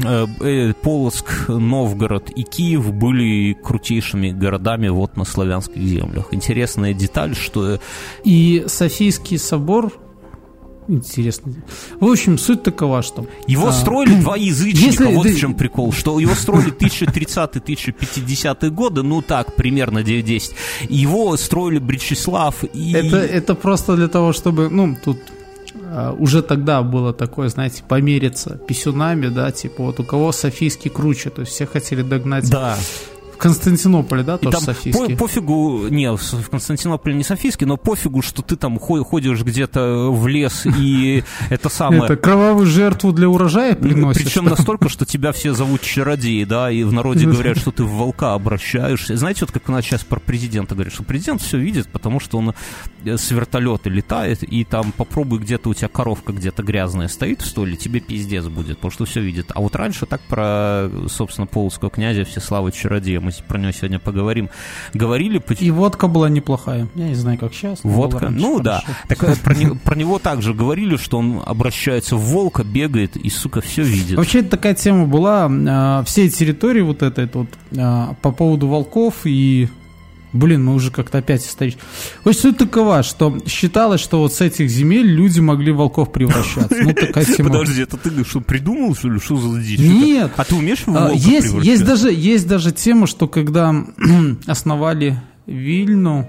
э, э, Полоцк, Новгород и Киев были крутейшими городами вот на славянских землях. Интересная деталь, что... И Софийский собор Интересно. В общем, суть такова, что... Его а, строили два язычника, если, вот ты... в чем прикол, что его строили 1030-1050 годы, ну так, примерно 9-10. Его строили Бречеслав и... Это, это просто для того, чтобы, ну, тут а, уже тогда было такое, знаете, помериться писюнами, да, типа вот у кого Софийский круче, то есть все хотели догнать да. Константинополе, да, тоже там Софийский? По, пофигу, не, в Константинополе не Софийский, но пофигу, что ты там ходишь где-то в лес и это самое... Это кровавую жертву для урожая приносишь? Причем настолько, что тебя все зовут чародей, да, и в народе говорят, что ты в волка обращаешься. Знаете, вот как у нас сейчас про президента говорят, что президент все видит, потому что он э, с вертолета летает, и там попробуй где-то у тебя коровка где-то грязная стоит в столе, тебе пиздец будет, потому что все видит. А вот раньше так про, собственно, полоцкого князя все славы чародея мы про него сегодня поговорим, говорили... И водка была неплохая. Я не знаю, как сейчас. Водка? Ну да. Так, э, про, не, про него также говорили, что он обращается в волка, бегает и, сука, все видит. Вообще, это такая тема была. Э, все территории вот этой вот э, по поводу волков и Блин, мы уже как-то опять исторически. В общем, суть такова, что считалось, что вот с этих земель люди могли в волков превращаться. Ну, такая тема. Подожди, это ты что, придумал, что ли? Что за дичь? Нет. А ты умеешь в волка есть, есть даже Есть даже тема, что когда основали Вильну,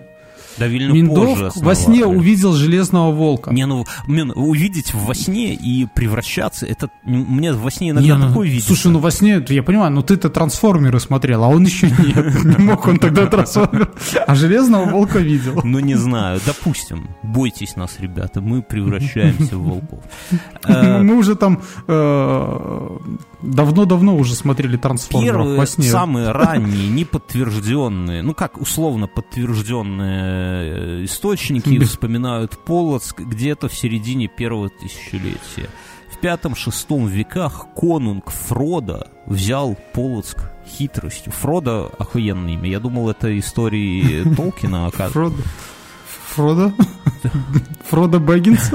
Довольно Миндов во сне увидел Железного Волка. Не, ну, мен, увидеть во сне и превращаться, это мне во сне иногда не, ну, такое видится. Слушай, ну во сне, я понимаю, но ты-то трансформеры смотрел, а он еще не, не мог он тогда трансформер. А Железного Волка видел. Ну, не знаю, допустим, бойтесь нас, ребята, мы превращаемся в волков. Мы уже там э, давно-давно уже смотрели трансформеров во сне. самые ранние, неподтвержденные, ну как условно подтвержденные э, источники вспоминают Полоцк где-то в середине первого тысячелетия. В пятом-шестом веках конунг Фрода взял Полоцк хитростью. Фрода охуенное имя. Я думал, это истории Толкина, оказывается. Фродо? Фродо Бэггинс?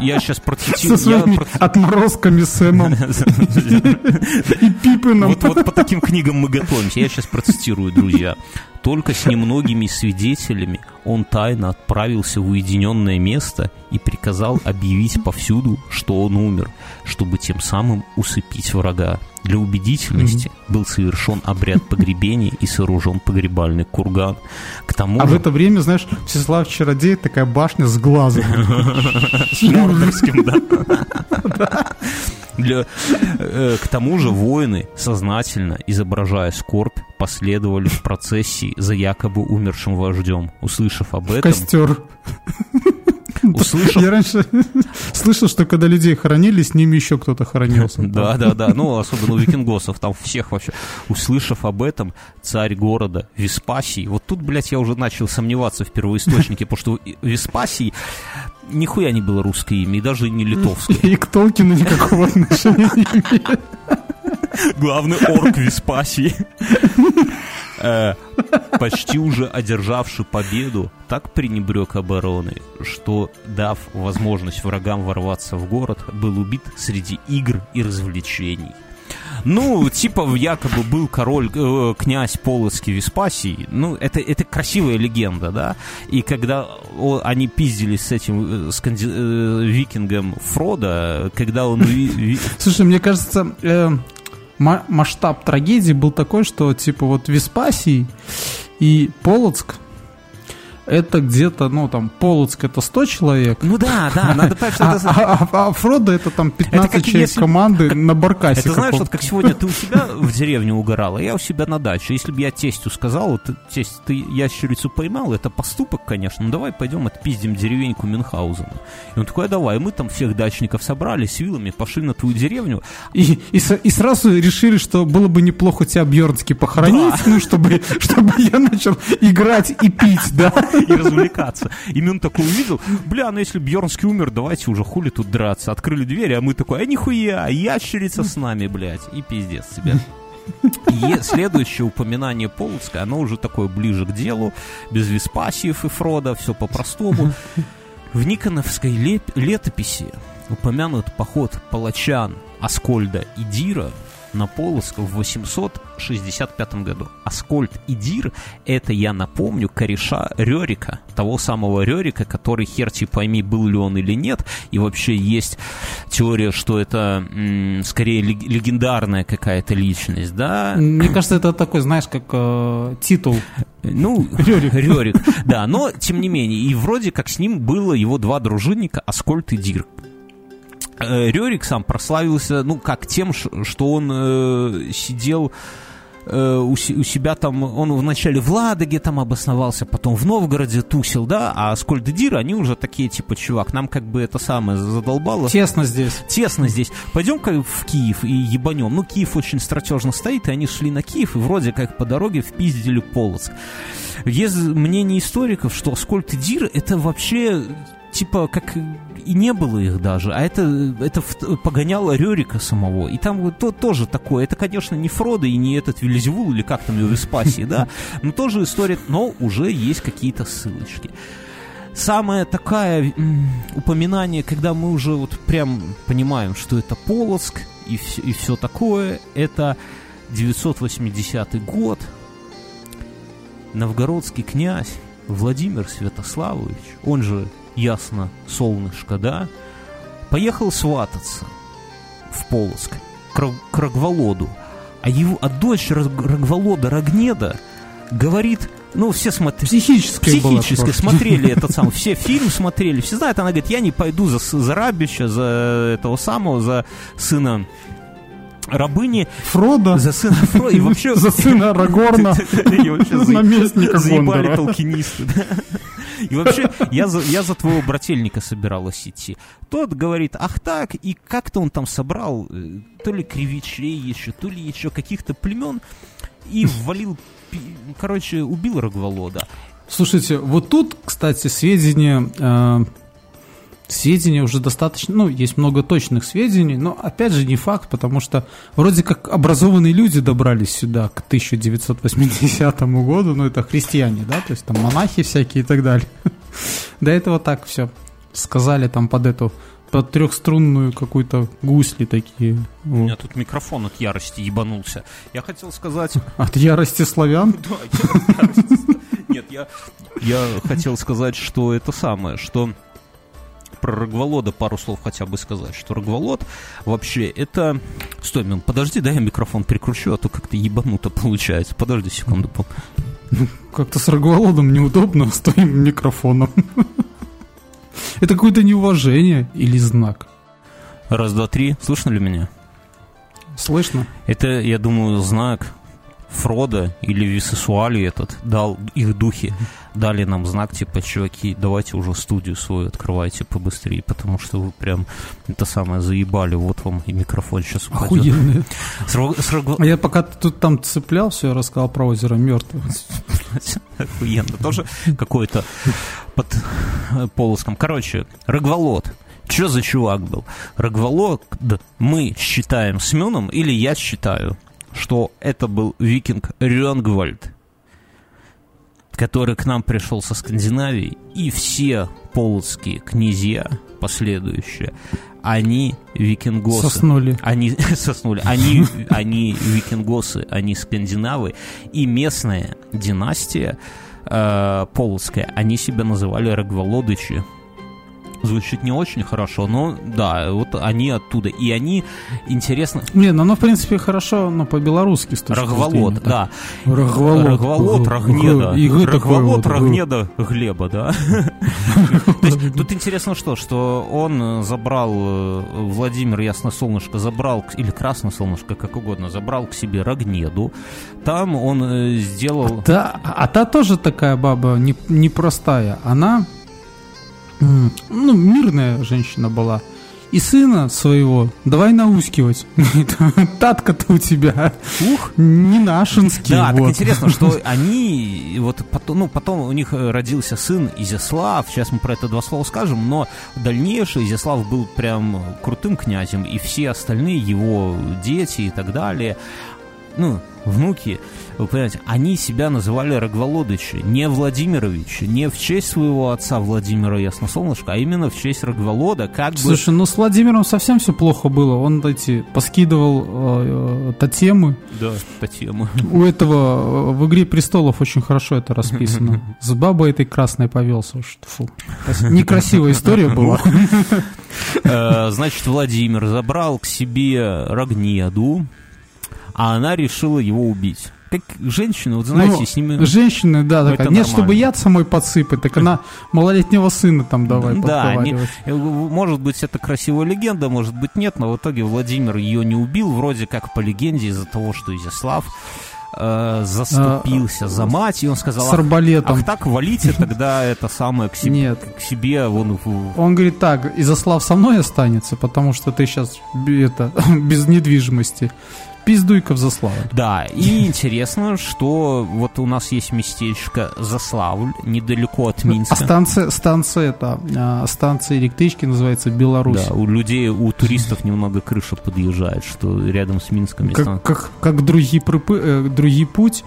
Я сейчас процитирую. Со своими я... отморозками Сэмом. И Пипином. Вот, вот по таким книгам мы готовимся. Я сейчас процитирую, друзья. Только с немногими свидетелями он тайно отправился в уединенное место и приказал объявить повсюду, что он умер, чтобы тем самым усыпить врага. Для убедительности mm-hmm. был совершен обряд погребения и сооружен погребальный курган. К тому а же... в это время, знаешь, Всеслав Чародей такая башня с глазом. С мордорским, да. Для, э, к тому же воины, сознательно изображая скорбь, последовали в процессии за якобы умершим вождем. Услышав об этом... Костер. Услышав... Я раньше слышал, что когда людей хоронили, с ними еще кто-то хоронился. Да, да, да. Ну, особенно у викингосов, там всех вообще. Услышав об этом, царь города Веспасий, вот тут, блядь, я уже начал сомневаться в первоисточнике, потому что Веспасий нихуя не было русское имя, и даже не литовское. И к Толкину никакого отношения не имеет. Главный орк Веспасий. Почти уже одержавший победу, так пренебрег обороной, что, дав возможность врагам ворваться в город, был убит среди игр и развлечений. Ну, типа, якобы был король, э, князь Полоцкий Веспасий. Ну, это, это красивая легенда, да? И когда о, они пиздились с этим э, сканди... э, викингом Фрода, когда он... Слушай, мне кажется, э, масштаб трагедии был такой, что типа вот Веспасий и Полоцк это где-то, ну, там, Полоцк это 100 человек. Ну да, да, надо понять, что а, это... А, а, а Фродо это там 15 это человек если... команды как... на баркасе. Это знаешь, вот как сегодня ты у себя в деревне угорал, а я у себя на даче. Если бы я тестю сказал, вот, тесть, ты ящерицу поймал, это поступок, конечно, ну давай пойдем отпиздим деревеньку Мюнхгаузена. И он такой, а давай, мы там всех дачников собрали с вилами, пошли на твою деревню. И, и, и сразу решили, что было бы неплохо тебя Бьернски похоронить, да. ну, чтобы, чтобы я начал играть и пить, да? И развлекаться. И он такой увидел, бля, ну если Бьернский умер, давайте уже хули тут драться. Открыли двери, а мы такой, а нихуя, ящерица с нами, блядь. И пиздец тебе. И следующее упоминание Полоцка, оно уже такое ближе к делу, без Веспасиев и Фрода, все по-простому. В Никоновской летописи упомянут поход полочан Аскольда и Дира на Полоцк в 865 году. Аскольд и Дир — это, я напомню, кореша Рюрика, того самого Рюрика, который, хер ты пойми, был ли он или нет, и вообще есть теория, что это м- скорее легендарная какая-то личность, да? Мне кажется, это такой, знаешь, как э, титул. Ну, Рюрик. Рюрик, да, но тем не менее, и вроде как с ним было его два дружинника, Аскольд и Дир. Э, Рюрик сам прославился, ну, как тем, что он э, сидел э, у, у себя там, он вначале в Ладоге там обосновался, потом в Новгороде тусил, да, Аскольд и Дир, они уже такие, типа, чувак, нам как бы это самое задолбало. Тесно здесь. Тесно здесь. Пойдем-ка в Киев и ебанем. Ну, Киев очень стратежно стоит, и они шли на Киев, и вроде как по дороге впиздили Полоцк. Есть мнение историков, что Скольдедир это вообще типа, как и не было их даже, а это, это погоняло Рерика самого. И там то, тоже такое. Это, конечно, не Фродо и не этот Вильзевул, или как там его в Испасии, да, но тоже история, но уже есть какие-то ссылочки. Самое такое упоминание, когда мы уже вот прям понимаем, что это Полоцк и все, и все такое, это 980 год, новгородский князь Владимир Святославович, он же ясно солнышко, да, поехал свататься в Полоцк к, к Рогволоду, а, его, а дочь Рогволода Рогнеда говорит, ну, все смотрели. Психическое Психическое. Смотрели этот самый, все фильм смотрели, все знают. Она говорит, я не пойду за, за Рабича, за этого самого, за сына рабыни. Фрода. За сына Фрода. И вообще... За сына Арагорна. Наместника Заебали толкинисты. И вообще, я за, я за твоего брательника собиралась идти. Тот говорит, ах так, и как-то он там собрал э, то ли кривичей еще, то ли еще каких-то племен, и ввалил, короче, убил Рогволода. Слушайте, вот тут, кстати, сведения э, сведения уже достаточно, ну, есть много точных сведений, но, опять же, не факт, потому что вроде как образованные люди добрались сюда к 1980 году, ну, это христиане, да, то есть там монахи всякие и так далее. До этого так все сказали там под эту под трехструнную какую-то гусли такие. У меня тут микрофон от ярости ебанулся. Я хотел сказать... От ярости славян? Да, Нет, я, я хотел сказать, что это самое, что про Рогволода пару слов хотя бы сказать, что Рогволод вообще это... Стой, мин, подожди, да я микрофон перекручу, а то как-то ебануто получается. Подожди секунду. Ну, как-то с Рогволодом неудобно с твоим микрофоном. Это какое-то неуважение или знак? Раз, два, три. Слышно ли меня? Слышно. Это, я думаю, знак Фрода или Висесуали этот дал их духи дали нам знак, типа, чуваки, давайте уже студию свою открывайте побыстрее, потому что вы прям это самое заебали, вот вам и микрофон сейчас упадет. Охуенные. А я пока тут там цеплял, все, я рассказал про озеро мертвых. Охуенно. Тоже какой-то под полоском. Короче, Рогволод. Что за чувак был? Рогволод мы считаем с Мюном, или я считаю, что это был викинг Рёнгвальд, который к нам пришел со Скандинавии, и все полоцкие князья последующие, они викингосы. Соснули. Они соснули. Они, они викингосы, они скандинавы. И местная династия э, полоцкая, они себя называли Рогволодычи звучит не очень хорошо, но да, вот они оттуда. И они, интересно... Не, ну оно, в принципе, хорошо, но по-белорусски с точки Рогволод, зрения, да. Рогволод. Рогволод, Рогнеда. Рогволод, Рогнеда, Глеба, да. Тут интересно что, что он забрал, э, Владимир Ясносолнышко забрал, или Красносолнышко, как угодно, забрал к себе Рогнеду. Там он э, сделал... Да, а та тоже такая баба непростая. Она ну, мирная женщина была. И сына своего давай наускивать. Татка-то у тебя. Ух, не нашинский. Да, вот. так интересно, что они, вот потом, ну, потом у них родился сын Изяслав, сейчас мы про это два слова скажем, но дальнейший Изяслав был прям крутым князем, и все остальные его дети и так далее, ну, внуки, вы понимаете, они себя называли Рогволодычи, не Владимировичи, не в честь своего отца Владимира Ясносолнышка, а именно в честь Рогволода, как Слушай, бы... Слушай, ну с Владимиром совсем все плохо было, он эти поскидывал э, э, тотемы. Да, тотемы. У этого э, в «Игре престолов» очень хорошо это расписано. С бабой этой красной повелся. Фу. Некрасивая история была. Э, значит, Владимир забрал к себе Рогнеду, а она решила его убить. Как женщина, вот знаете, ну, с ними... Женщины, да, ну, такая. Нет, нормально. чтобы яд самой подсыпать, так она малолетнего сына там давай Да, не, э, может быть, это красивая легенда, может быть, нет, но в итоге Владимир ее не убил, вроде как по легенде, из-за того, что Изяслав э, заступился а, за мать, и он сказал, с арбалетом. ах, так валите тогда это самое к себе. Нет. К себе вон, он говорит так, Изяслав со мной останется, потому что ты сейчас это, без недвижимости пиздуйка в Заславль. Да, и интересно, что вот у нас есть местечко Заславль, недалеко от Минска. А станция, станция это, а, станция электрички называется Беларусь. Да, у людей, у туристов немного крыша подъезжает, что рядом с Минском. Как, как, как другие, припы, э, другие путь,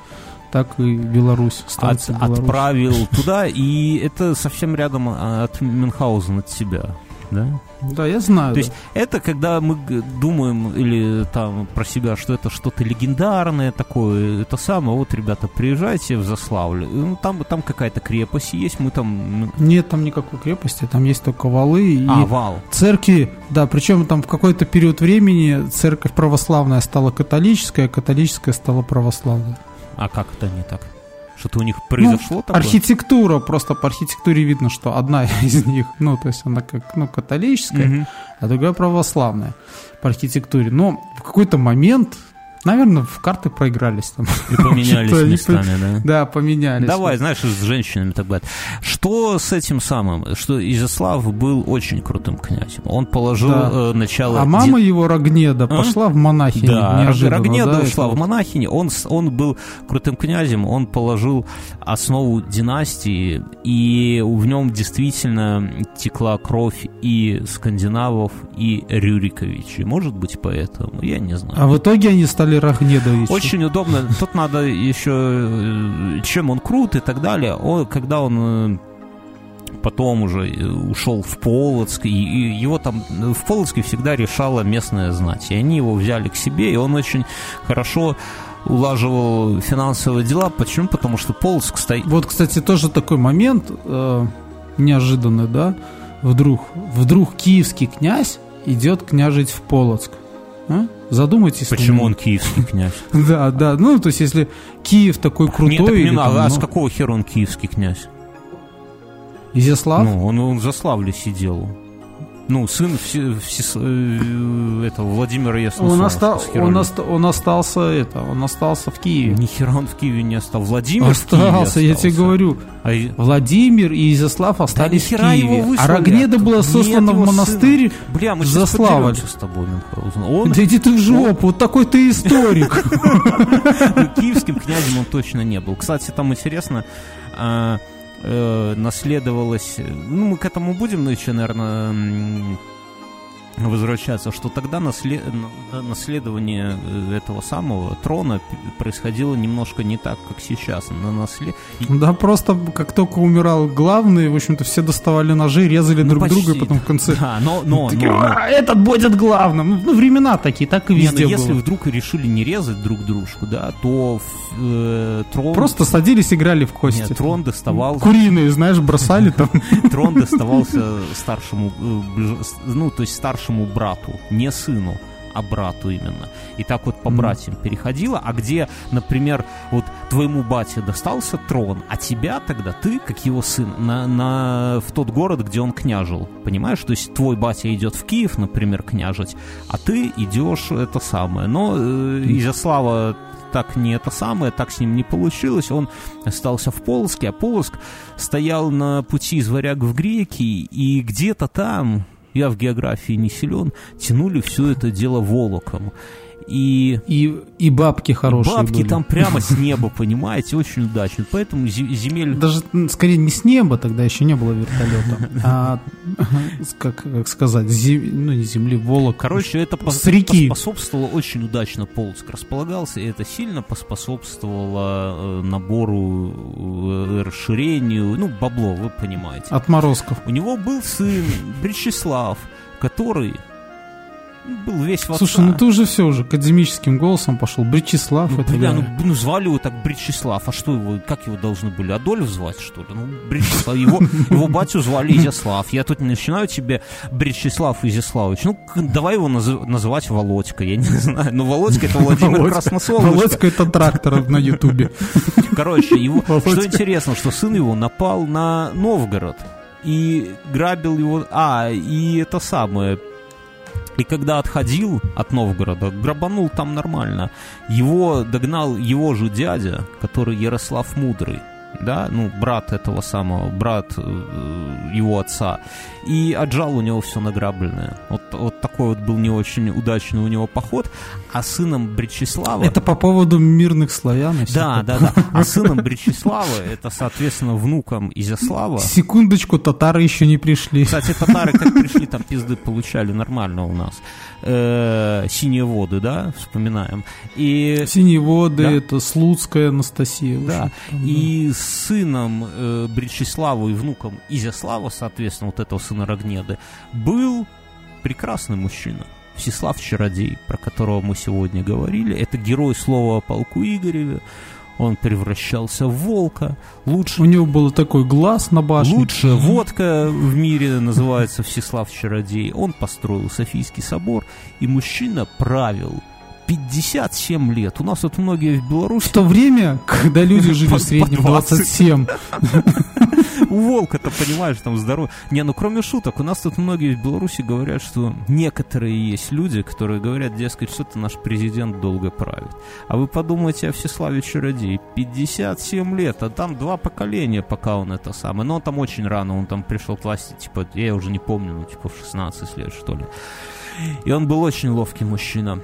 так и Беларусь. От, Беларусь. Отправил туда, и это совсем рядом а, от Мюнхгаузена от себя да? Да, я знаю. То да. есть это когда мы думаем или там про себя, что это что-то легендарное такое, это самое, вот, ребята, приезжайте в Заславль, ну, там, там какая-то крепость есть, мы там... Ну, Нет там никакой крепости, там есть только валы и а, вал. церкви, да, причем там в какой-то период времени церковь православная стала католическая, а католическая стала православной. А как это не так? Что-то у них произошло ну, такое? Архитектура, просто по архитектуре видно, что одна из них, ну, то есть она как, ну, католическая, угу. а другая православная по архитектуре. Но в какой-то момент Наверное, в карты проигрались там. И поменялись местами, да? Да, поменялись. Давай, знаешь, с женщинами так бывает. Что с этим самым? Что Изяслав был очень крутым князем. Он положил да. э, начало... А мама его, Рогнеда, а? пошла в монахини. Да, Рогнеда да, ушла в монахини. Он, он был крутым князем, он положил основу династии, и в нем действительно текла кровь и скандинавов, и Рюриковичей. Может быть, поэтому, я не знаю. А в итоге они стали Анатолий Рахнедович. Очень удобно. Тут надо еще, э, чем он крут и так далее. Он, когда он э, потом уже э, ушел в Полоцк, и его там в Полоцке всегда решала местная знать. И они его взяли к себе, и он очень хорошо улаживал финансовые дела. Почему? Потому что Полоцк стоит... Вот, кстати, тоже такой момент э, неожиданный, да? Вдруг, вдруг киевский князь идет княжить в Полоцк. А? Задумайтесь. Почему он киевский князь? Да, да. Ну, то есть, если Киев такой крутой... Нет, так не надо. А с какого хера он киевский княязь? Изяслав? Ну, он, он в Заславле сидел ну, сын все, все, э, этого Владимира Яснослава. Он, оста, он, он остался это, он остался в Киеве. Ни хера он в Киеве не остался. Владимир остался, остался. я тебе говорю. А... Владимир и Изяслав остались да, в Киеве. Его а Рогнеда была сослана в монастырь сына. Бля, мы Заславль. с тобой, Он... Да иди ты в жопу, вот такой ты историк. Киевским князем он точно не был. Кстати, там интересно, а, э, наследовалось... Ну, мы к этому будем еще, наверное, возвращаться, что тогда наслед... наследование э, этого самого трона происходило немножко не так, как сейчас. На наслед... Да, просто как только умирал главный, в общем-то, все доставали ножи, резали ну, друг почти. друга, и потом в конце... Да, но... но, но, но. «А, этот будет главным. Ну, времена такие, так и везде не, ну, если вдруг решили не резать друг дружку, да, то э, трон... Просто садились, играли в кости. Нет, трон доставал... Куриные, знаешь, бросали там. Трон доставался старшему, э, ну, то есть старшему старшему брату, не сыну, а брату именно. И так вот по mm. братьям переходило, а где, например, вот твоему бате достался трон, а тебя тогда, ты, как его сын, на, на, в тот город, где он княжил, понимаешь? То есть твой батя идет в Киев, например, княжить, а ты идешь это самое. Но э, Изяслава так не это самое, так с ним не получилось. Он остался в Полоске, а Полоск стоял на пути из Варяг в Греки, и где-то там, я в географии не силен, тянули все это дело волоком. И, и, и бабки хорошие Бабки были. там прямо с неба, понимаете, очень удачно. Поэтому земель... Даже, скорее, не с неба, тогда еще не было вертолета, а, как, как сказать, зем... ну, не земли, волок. Короче, это с реки. поспособствовало очень удачно Полоцк располагался, и это сильно поспособствовало э, набору, э, расширению, ну, бабло, вы понимаете. Отморозков. У него был сын Бречеслав, который был весь в Слушай, ну ты уже все, уже академическим голосом пошел. Бричеслав. Ну, это бля, ну, ну звали его так Бричеслав. А что его, как его должны были? Адольф звать, что ли? Ну, Бричеслав. Его, его батю звали Изяслав. Я тут начинаю тебе Бричеслав Изяславович. Ну, давай его наз, называть Володька. Я не знаю. Ну, Володька это Владимир Красносолнышко. Володька это трактор на Ютубе. Короче, его, что интересно, что сын его напал на Новгород и грабил его... А, и это самое и когда отходил от Новгорода, грабанул там нормально. Его догнал его же дядя, который Ярослав Мудрый да, ну, брат этого самого, брат э, его отца, и отжал у него все награбленное. Вот, вот такой вот был не очень удачный у него поход, а сыном Бречеслава... Это по поводу мирных славян? Да, да, да. А сыном Бречеслава, это, соответственно, внуком Изяслава... Секундочку, татары еще не пришли. Кстати, татары как пришли, там пизды получали нормально у нас. Э, синие воды, да, вспоминаем. И... Синие воды, да? это Слуцкая Анастасия. Да, и сыном э, Бречеслава и внуком Изяслава, соответственно, вот этого сына Рогнеды, был прекрасный мужчина. Всеслав Чародей, про которого мы сегодня говорили. Это герой слова о полку Игореве. Он превращался в волка. Лучше... У него был такой глаз на башне. Лучшая водка в мире называется Всеслав Чародей. Он построил Софийский собор, и мужчина правил 57 лет. У нас вот многие в Беларуси... В то время, когда люди жили в среднем 27. У волка-то, понимаешь, там здоровье. Не, ну кроме шуток, у нас тут многие в Беларуси говорят, что некоторые есть люди, которые говорят, дескать, что это наш президент долго правит. А вы подумайте о Всеславе Чародей. 57 лет, а там два поколения, пока он это самое. Но он там очень рано, он там пришел к власти, типа, я уже не помню, ну, типа, в 16 лет, что ли. И он был очень ловкий мужчина.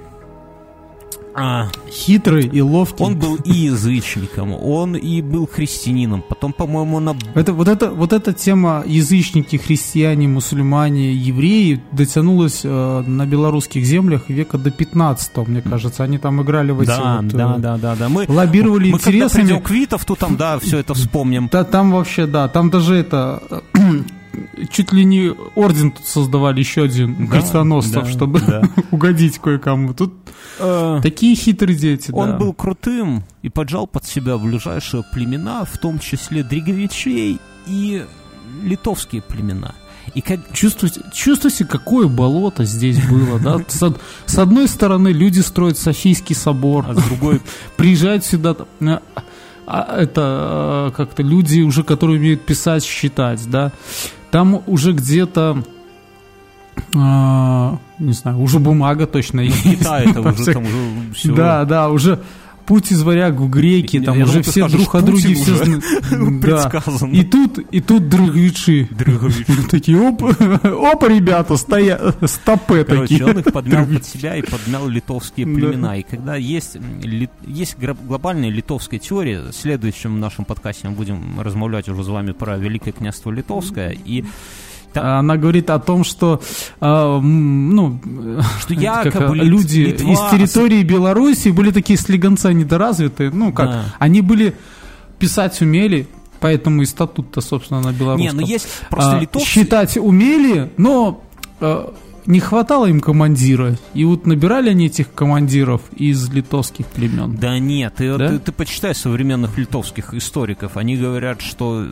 А, Хитрый и ловкий. Он был и язычником, он и был христианином. Потом, по-моему, на... Это, вот, это, вот эта тема язычники, христиане, мусульмане, евреи дотянулась э, на белорусских землях века до 15 мне кажется. Они там играли в эти да, вот, да, э, да, да, да. Мы лоббировали мы интересами. Мы когда к Витовту, там, да, все это вспомним. Да, там вообще, да, там даже это чуть ли не орден тут создавали еще один да, крестоносцев, да, чтобы да. угодить кое-кому. Тут э, такие хитрые дети. Он да. был крутым и поджал под себя ближайшие племена, в том числе дриговичей и литовские племена. И как чувствуете, чувствуете, какое болото здесь было, да? С, с одной стороны люди строят Софийский собор, а с другой приезжают сюда а, а, это как-то люди уже, которые умеют писать, считать, да? Там уже где-то а, не знаю, уже бумага точно есть. Китай это уже там уже все. Да, да, уже путь из варяг в греки, там уже все друг о друге все предсказано. И тут, и тут дрыговичи. Такие, оп, оп, ребята, стоя, стопы такие. он их подмял под себя и подмял литовские племена. И когда есть, есть глобальная литовская теория, в следующем нашем подкасте мы будем размовлять уже с вами про Великое княжество Литовское, и да. Она говорит о том, что, э, ну, что якобы как, люди Литва... из территории Беларуси были такие слегонца недоразвитые. Ну, как, да. они были писать умели, Поэтому и статут-то, собственно, на белорусском. Не, ну есть просто а, литовцы... Считать умели, но э, не хватало им командира. И вот набирали они этих командиров из литовских племен. Да нет, ты, да? ты, ты почитай современных литовских историков. Они говорят, что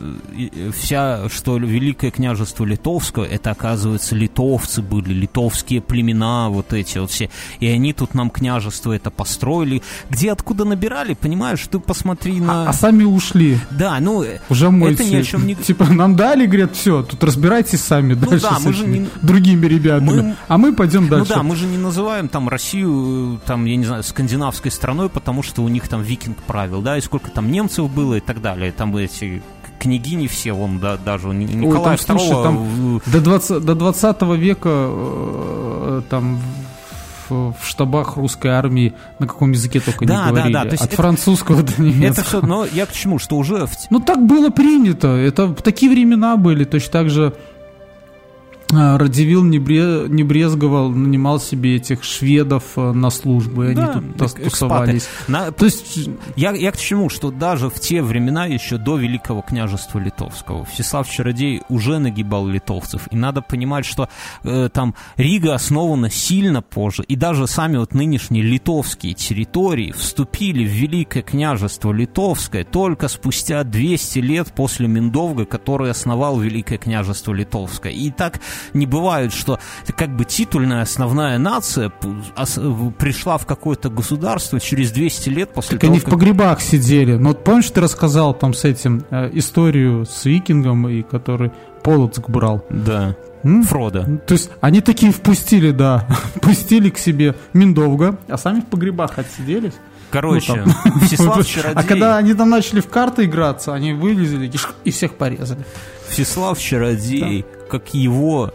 вся, что Великое княжество Литовское, это, оказывается, литовцы были, литовские племена, вот эти вот все. И они тут нам княжество это построили. Где, откуда набирали, понимаешь? Ты посмотри на... А, а сами ушли. Да, ну... Уже мойте. Это ни о чем не... Типа, нам дали, говорят, все, тут разбирайтесь сами ну, дальше да, мы же не... другими ребятами. Мы а мы пойдем дальше. Ну да, мы же не называем там Россию, там, я не знаю, скандинавской страной, потому что у них там викинг правил, да, и сколько там немцев было и так далее. Там эти княгини все, вон, да, даже Николай II... Слушай, там до, 20, до 20 века э, там в штабах русской армии на каком языке только да, не говорили. Да, да, От это, французского до немецкого. Это все, но я к чему, что уже... В... Ну так было принято, это такие времена были, точно так же Радивил не, бре, не брезговал, нанимал себе этих шведов э, на службу, и да, они тут тусовались. На, То есть я, я к чему, что даже в те времена, еще до Великого княжества Литовского, Всеслав Чародей уже нагибал литовцев. И надо понимать, что э, там Рига основана сильно позже, и даже сами вот нынешние литовские территории вступили в Великое княжество Литовское только спустя 200 лет после Миндовга, который основал Великое княжество Литовское. И так не бывает, что как бы титульная основная нация пришла в какое-то государство через 200 лет после так того, они как... в погребах сидели. Но вот помнишь, ты рассказал там с этим э, историю с викингом, и который Полоцк брал? Да. М? Фрода. То есть они такие впустили, да, впустили к себе Миндовга, а сами в погребах отсиделись. Короче, ну, Всеслав Чародей... А когда они там начали в карты играться, они вылезли и всех порезали. Всеслав Чародей, да. Как его,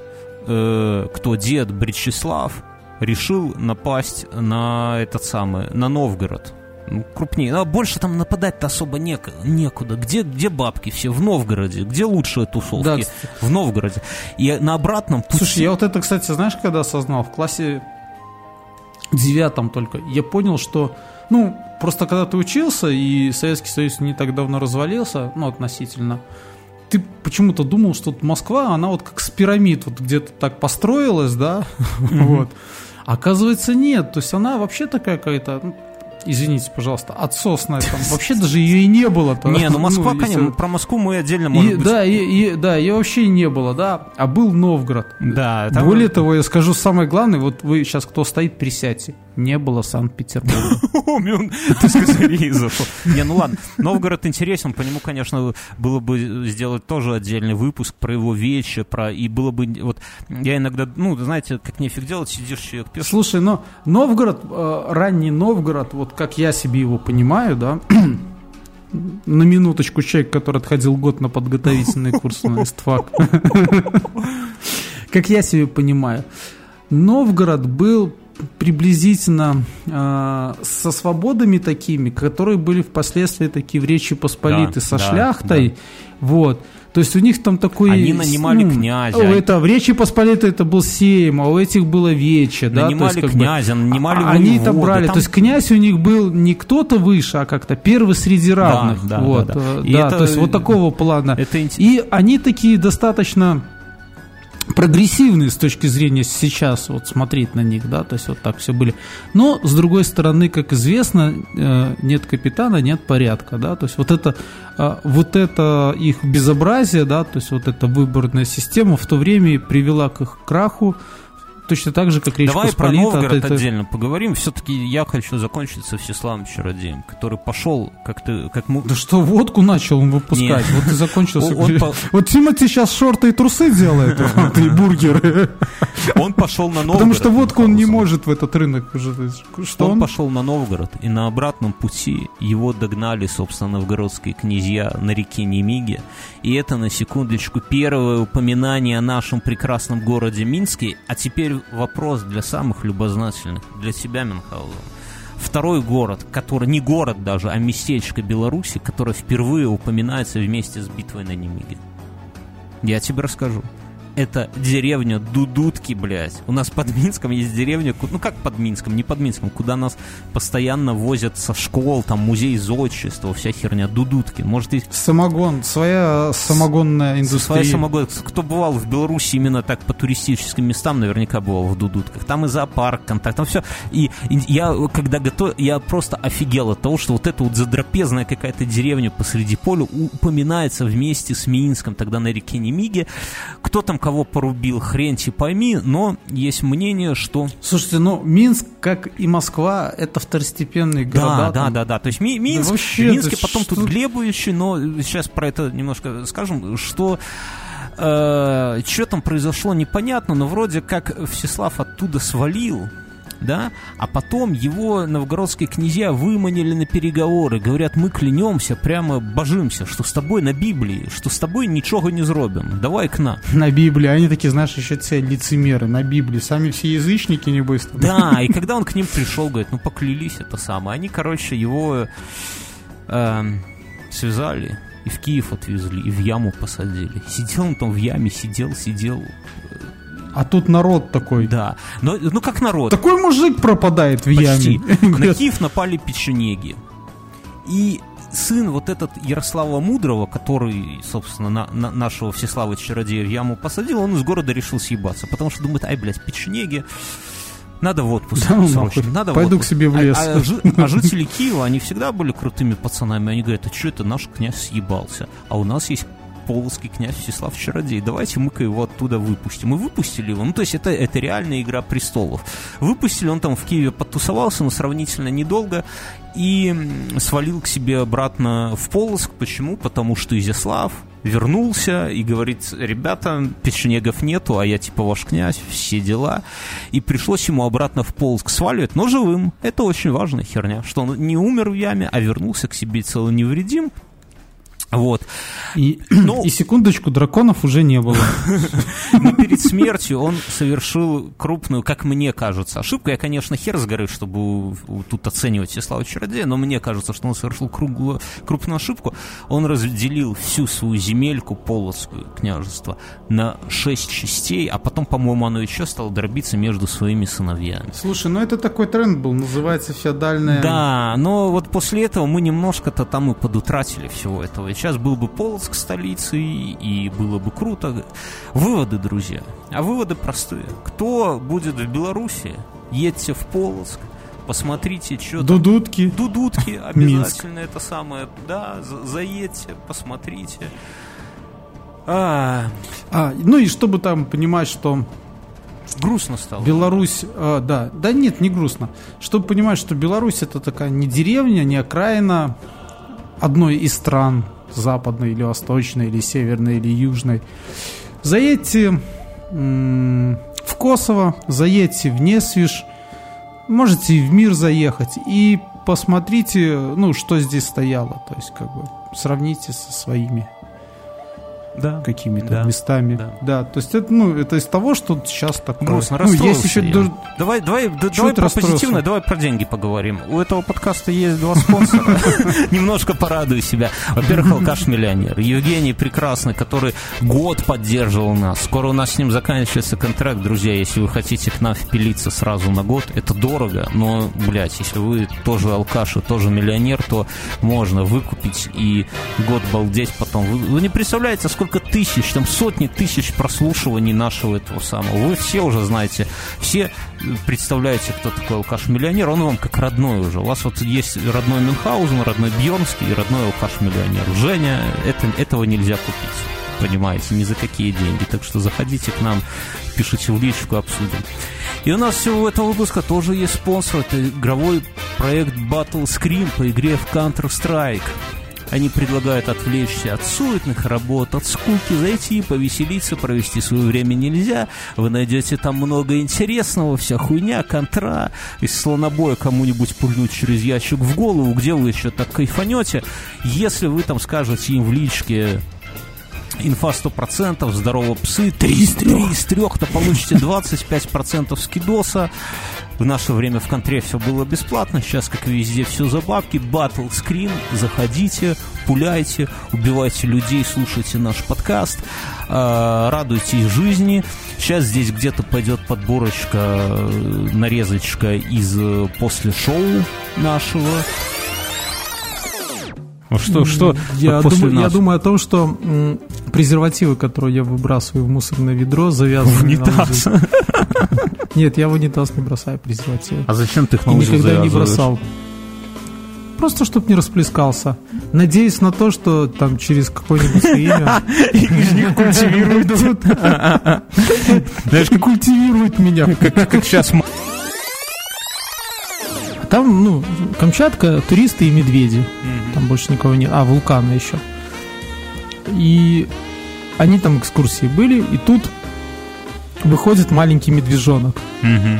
э, кто дед Бречеслав, решил напасть на этот самый, на Новгород. Ну, крупнее. А больше там нападать-то особо нек некуда. Где, где бабки все? В Новгороде. Где лучшие тусовки? Да, в Новгороде. И на обратном пути... Слушай, я вот это, кстати, знаешь, когда осознал? В классе девятом только. Я понял, что ну, просто когда ты учился, и Советский Союз не так давно развалился, ну, относительно, ты почему-то думал, что Москва, она вот как с пирамид, вот где-то так построилась, да, вот. Оказывается, нет. То есть она вообще такая какая-то, ну, извините, пожалуйста, отсосная там. Вообще даже ее и не было. -то. Не, ну Москва, ну, конечно, про Москву мы отдельно и, быть. Да, и, и, да, ее вообще не было, да, а был Новгород. Да. Там... Более того, я скажу самое главное, вот вы сейчас кто стоит, присядьте. Не было Санкт-Петербурга. Ты с козырей зашел. Не, ну ладно. Новгород интересен, по нему, конечно, было бы сделать тоже отдельный выпуск про его вещи, про... И было бы... Вот я иногда, ну, знаете, как нефиг делать, сидишь, человек пьешь. Слушай, но Новгород, э, ранний Новгород, вот как я себе его понимаю, да, на минуточку человек, который отходил год на подготовительный курс на ИСТФАК. Как я себе понимаю, Новгород был приблизительно э, со свободами такими, которые были впоследствии такие в Речи Посполитой да, со да, шляхтой. Да. Вот. То есть у них там такой... Они нанимали ну, князя. Это, в Речи Посполитой это был сейм, а у этих было вече. Нанимали да? есть, князя, бы, нанимали а, Они это брали. Там... То есть князь у них был не кто-то выше, а как-то первый среди равных. Да, да, вот, да, да. Э, да, это, то есть вот такого плана. Это... И они такие достаточно прогрессивные с точки зрения сейчас вот смотреть на них, да, то есть вот так все были. Но с другой стороны, как известно, э, нет капитана, нет порядка, да, то есть вот это э, вот это их безобразие, да, то есть вот эта выборная система в то время привела к их краху, точно так же, как Речь Давай Посполита. про Новгород это... отдельно поговорим. Все-таки я хочу закончить со Всеславом Чародеем, который пошел как ты... Как мы... Да что, водку начал он выпускать, вот и закончился. Вот Тимати сейчас шорты и трусы делает, и бургеры. Он пошел на Новгород. Потому что водку он не может в этот рынок уже. Что он пошел на Новгород, и на обратном пути его догнали, собственно, новгородские князья на реке Немиге. И это, на секундочку, первое упоминание о нашем прекрасном городе Минске. А теперь вопрос для самых любознательных, для себя, Мюнхгаузен. Второй город, который не город даже, а местечко Беларуси, которое впервые упоминается вместе с битвой на Немиге. Я тебе расскажу это деревня Дудутки, блядь. У нас под Минском есть деревня, ну как под Минском, не под Минском, куда нас постоянно возят со школ, там музей зодчества, вся херня, Дудутки. Может, и... Самогон, своя самогонная индустрия. Своя самогон. Кто бывал в Беларуси именно так по туристическим местам, наверняка бывал в Дудутках. Там и зоопарк, контакт, там все. И, и я, когда готов, я просто офигел от того, что вот эта вот задрапезная какая-то деревня посреди поля упоминается вместе с Минском, тогда на реке Немиге. Кто там кого порубил, хрен ти пойми, но есть мнение, что... Слушайте, ну, Минск, как и Москва, это второстепенные города. Да, да, да, да. То есть Ми Минск, да вообще, Минске потом что... тут Глебовичи, но сейчас про это немножко скажем, что... Э, что там произошло, непонятно, но вроде как Всеслав оттуда свалил, да, а потом его новгородские князья выманили на переговоры, говорят, мы клянемся, прямо божимся, что с тобой на Библии, что с тобой ничего не зробим, давай к нам. На Библии, они такие, знаешь, еще те лицемеры, на Библии, сами все язычники, небось. Да, и когда он к ним пришел, говорит, ну поклялись это самое, они, короче, его э, связали, и в Киев отвезли, и в яму посадили. Сидел он там в яме, сидел, сидел, а тут народ такой. Да. Но, ну как народ? Такой мужик пропадает в Почти. яме. На Киев напали печенеги. И сын вот этот Ярослава Мудрого, который, собственно, на, на нашего Всеслава Чародея в яму посадил, он из города решил съебаться, потому что думает, ай, блядь, печенеги, надо в отпуск да, срочно. Надо Пойду в к себе в лес. А, а, а жители Киева, они всегда были крутыми пацанами. Они говорят, а что это наш князь съебался? А у нас есть полоцкий князь Всеслав Чародей. Давайте мы-ка его оттуда выпустим. И выпустили его. Ну, то есть это, это реальная игра престолов. Выпустили, он там в Киеве подтусовался, но сравнительно недолго, и свалил к себе обратно в Полоцк. Почему? Потому что Изяслав вернулся и говорит, ребята, печенегов нету, а я типа ваш князь, все дела. И пришлось ему обратно в Полоцк сваливать, но живым. Это очень важная херня, что он не умер в яме, а вернулся к себе целый невредим, вот. И, ну, и секундочку, драконов уже не было. Но перед смертью он совершил крупную, как мне кажется, ошибку. Я, конечно, хер с горы, чтобы тут оценивать Всеслава Чародея, но мне кажется, что он совершил круглую, крупную ошибку. Он разделил всю свою земельку, Полоцкую княжество, на шесть частей, а потом, по-моему, оно еще стало дробиться между своими сыновьями. Слушай, ну это такой тренд был, называется феодальная... Да, но вот после этого мы немножко-то там и подутратили всего этого сейчас был бы Полоцк столицей, и было бы круто. Выводы, друзья. А выводы простые. Кто будет в Беларуси, едьте в Полоцк, посмотрите, что Дудутки. Там. Дудутки, обязательно это самое. Да, заедьте, посмотрите. А... А, ну и чтобы там понимать, что грустно стало. Беларусь, э, да, да нет, не грустно. Чтобы понимать, что Беларусь это такая не деревня, не окраина одной из стран, западной или восточной, или северной, или южной. Заедьте в Косово, заедьте в Несвиш, можете в мир заехать и посмотрите, ну, что здесь стояло. То есть, как бы, сравните со своими да. какими-то да. местами. Да. да, то есть это, ну, это из того, что сейчас так грустно. Ну, есть еще я. Давай, давай, да, давай про позитивное, давай про деньги поговорим. У этого подкаста есть два спонсора. Немножко порадую себя. Во-первых, алкаш миллионер. Евгений прекрасный, который год поддерживал нас. Скоро у нас с ним заканчивается контракт, друзья. Если вы хотите к нам впилиться сразу на год, это дорого, но, блядь, если вы тоже алкаш и тоже миллионер, то можно выкупить и год балдеть потом. Вы, вы не представляете, сколько сколько тысяч, там сотни тысяч прослушиваний нашего этого самого. Вы все уже знаете, все представляете, кто такой алкаш-миллионер, он вам как родной уже. У вас вот есть родной Мюнхгаузен, родной Бьернский и родной алкаш-миллионер. Женя, это, этого нельзя купить понимаете, ни за какие деньги. Так что заходите к нам, пишите в личку, обсудим. И у нас всего этого выпуска тоже есть спонсор. Это игровой проект Battle Scream по игре в Counter-Strike. Они предлагают отвлечься от суетных работ, от скуки, зайти, повеселиться, провести свое время нельзя. Вы найдете там много интересного, вся хуйня, контра, из слонобоя кому-нибудь пульнуть через ящик в голову, где вы еще так кайфанете. Если вы там скажете им в личке инфа 100%, здорово псы, 3 из 3 из 3, то получите 25% скидоса. В наше время в контре все было бесплатно, сейчас, как везде, все за бабки. Battle Screen, заходите, пуляйте, убивайте людей, слушайте наш подкаст, э, радуйтесь жизни. Сейчас здесь где-то пойдет подборочка, э, нарезочка из э, после шоу нашего. Что, что? Я, вот дум, я думаю о том, что м, презервативы, которые я выбрасываю в мусорное ведро, завязаны в унитаз. Нет, я в унитаз не бросаю презервативы. А зачем ты их на Никогда не бросал. Просто, чтобы не расплескался. Надеюсь на то, что там через какое-нибудь время... Их культивируют. Знаешь, как культивируют меня. Как сейчас там, ну, Камчатка, туристы и медведи. Там больше никого нет. А, вулканы еще. И они там экскурсии были, и тут выходит маленький медвежонок. Mm-hmm.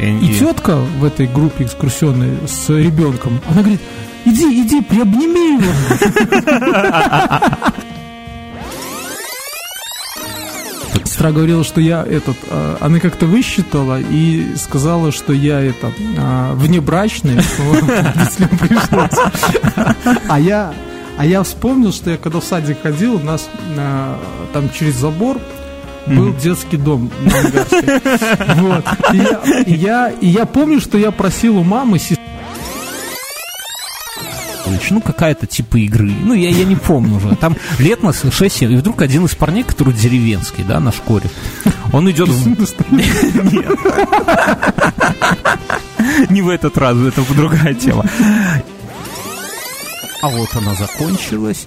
И, и тетка в этой группе экскурсионной с ребенком, она говорит, иди, иди, приобними его. сестра говорила, что я этот, э, она как-то высчитала и сказала, что я это э, внебрачный, А я, а я вспомнил, что я когда в садик ходил, у нас э, там через забор был детский дом на Ангарской. Вот. И я, и, я, и я помню, что я просил у мамы Павлович, ну какая-то типа игры, ну я, я не помню уже, там лет на 6 и вдруг один из парней, который деревенский, да, на шкуре, он идет. Не в этот раз, это другая тема. А вот она закончилась.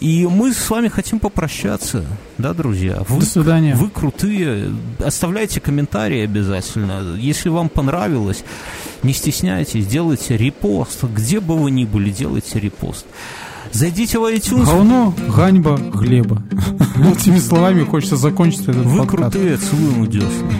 И мы с вами хотим попрощаться, да, друзья? Вы, До свидания. Вы крутые. Оставляйте комментарии обязательно. Если вам понравилось, не стесняйтесь, делайте репост. Где бы вы ни были, делайте репост. Зайдите в iTunes. Говно, ганьба, Глеба. Этими словами хочется закончить этот Вы подкаст. крутые, целуем десна.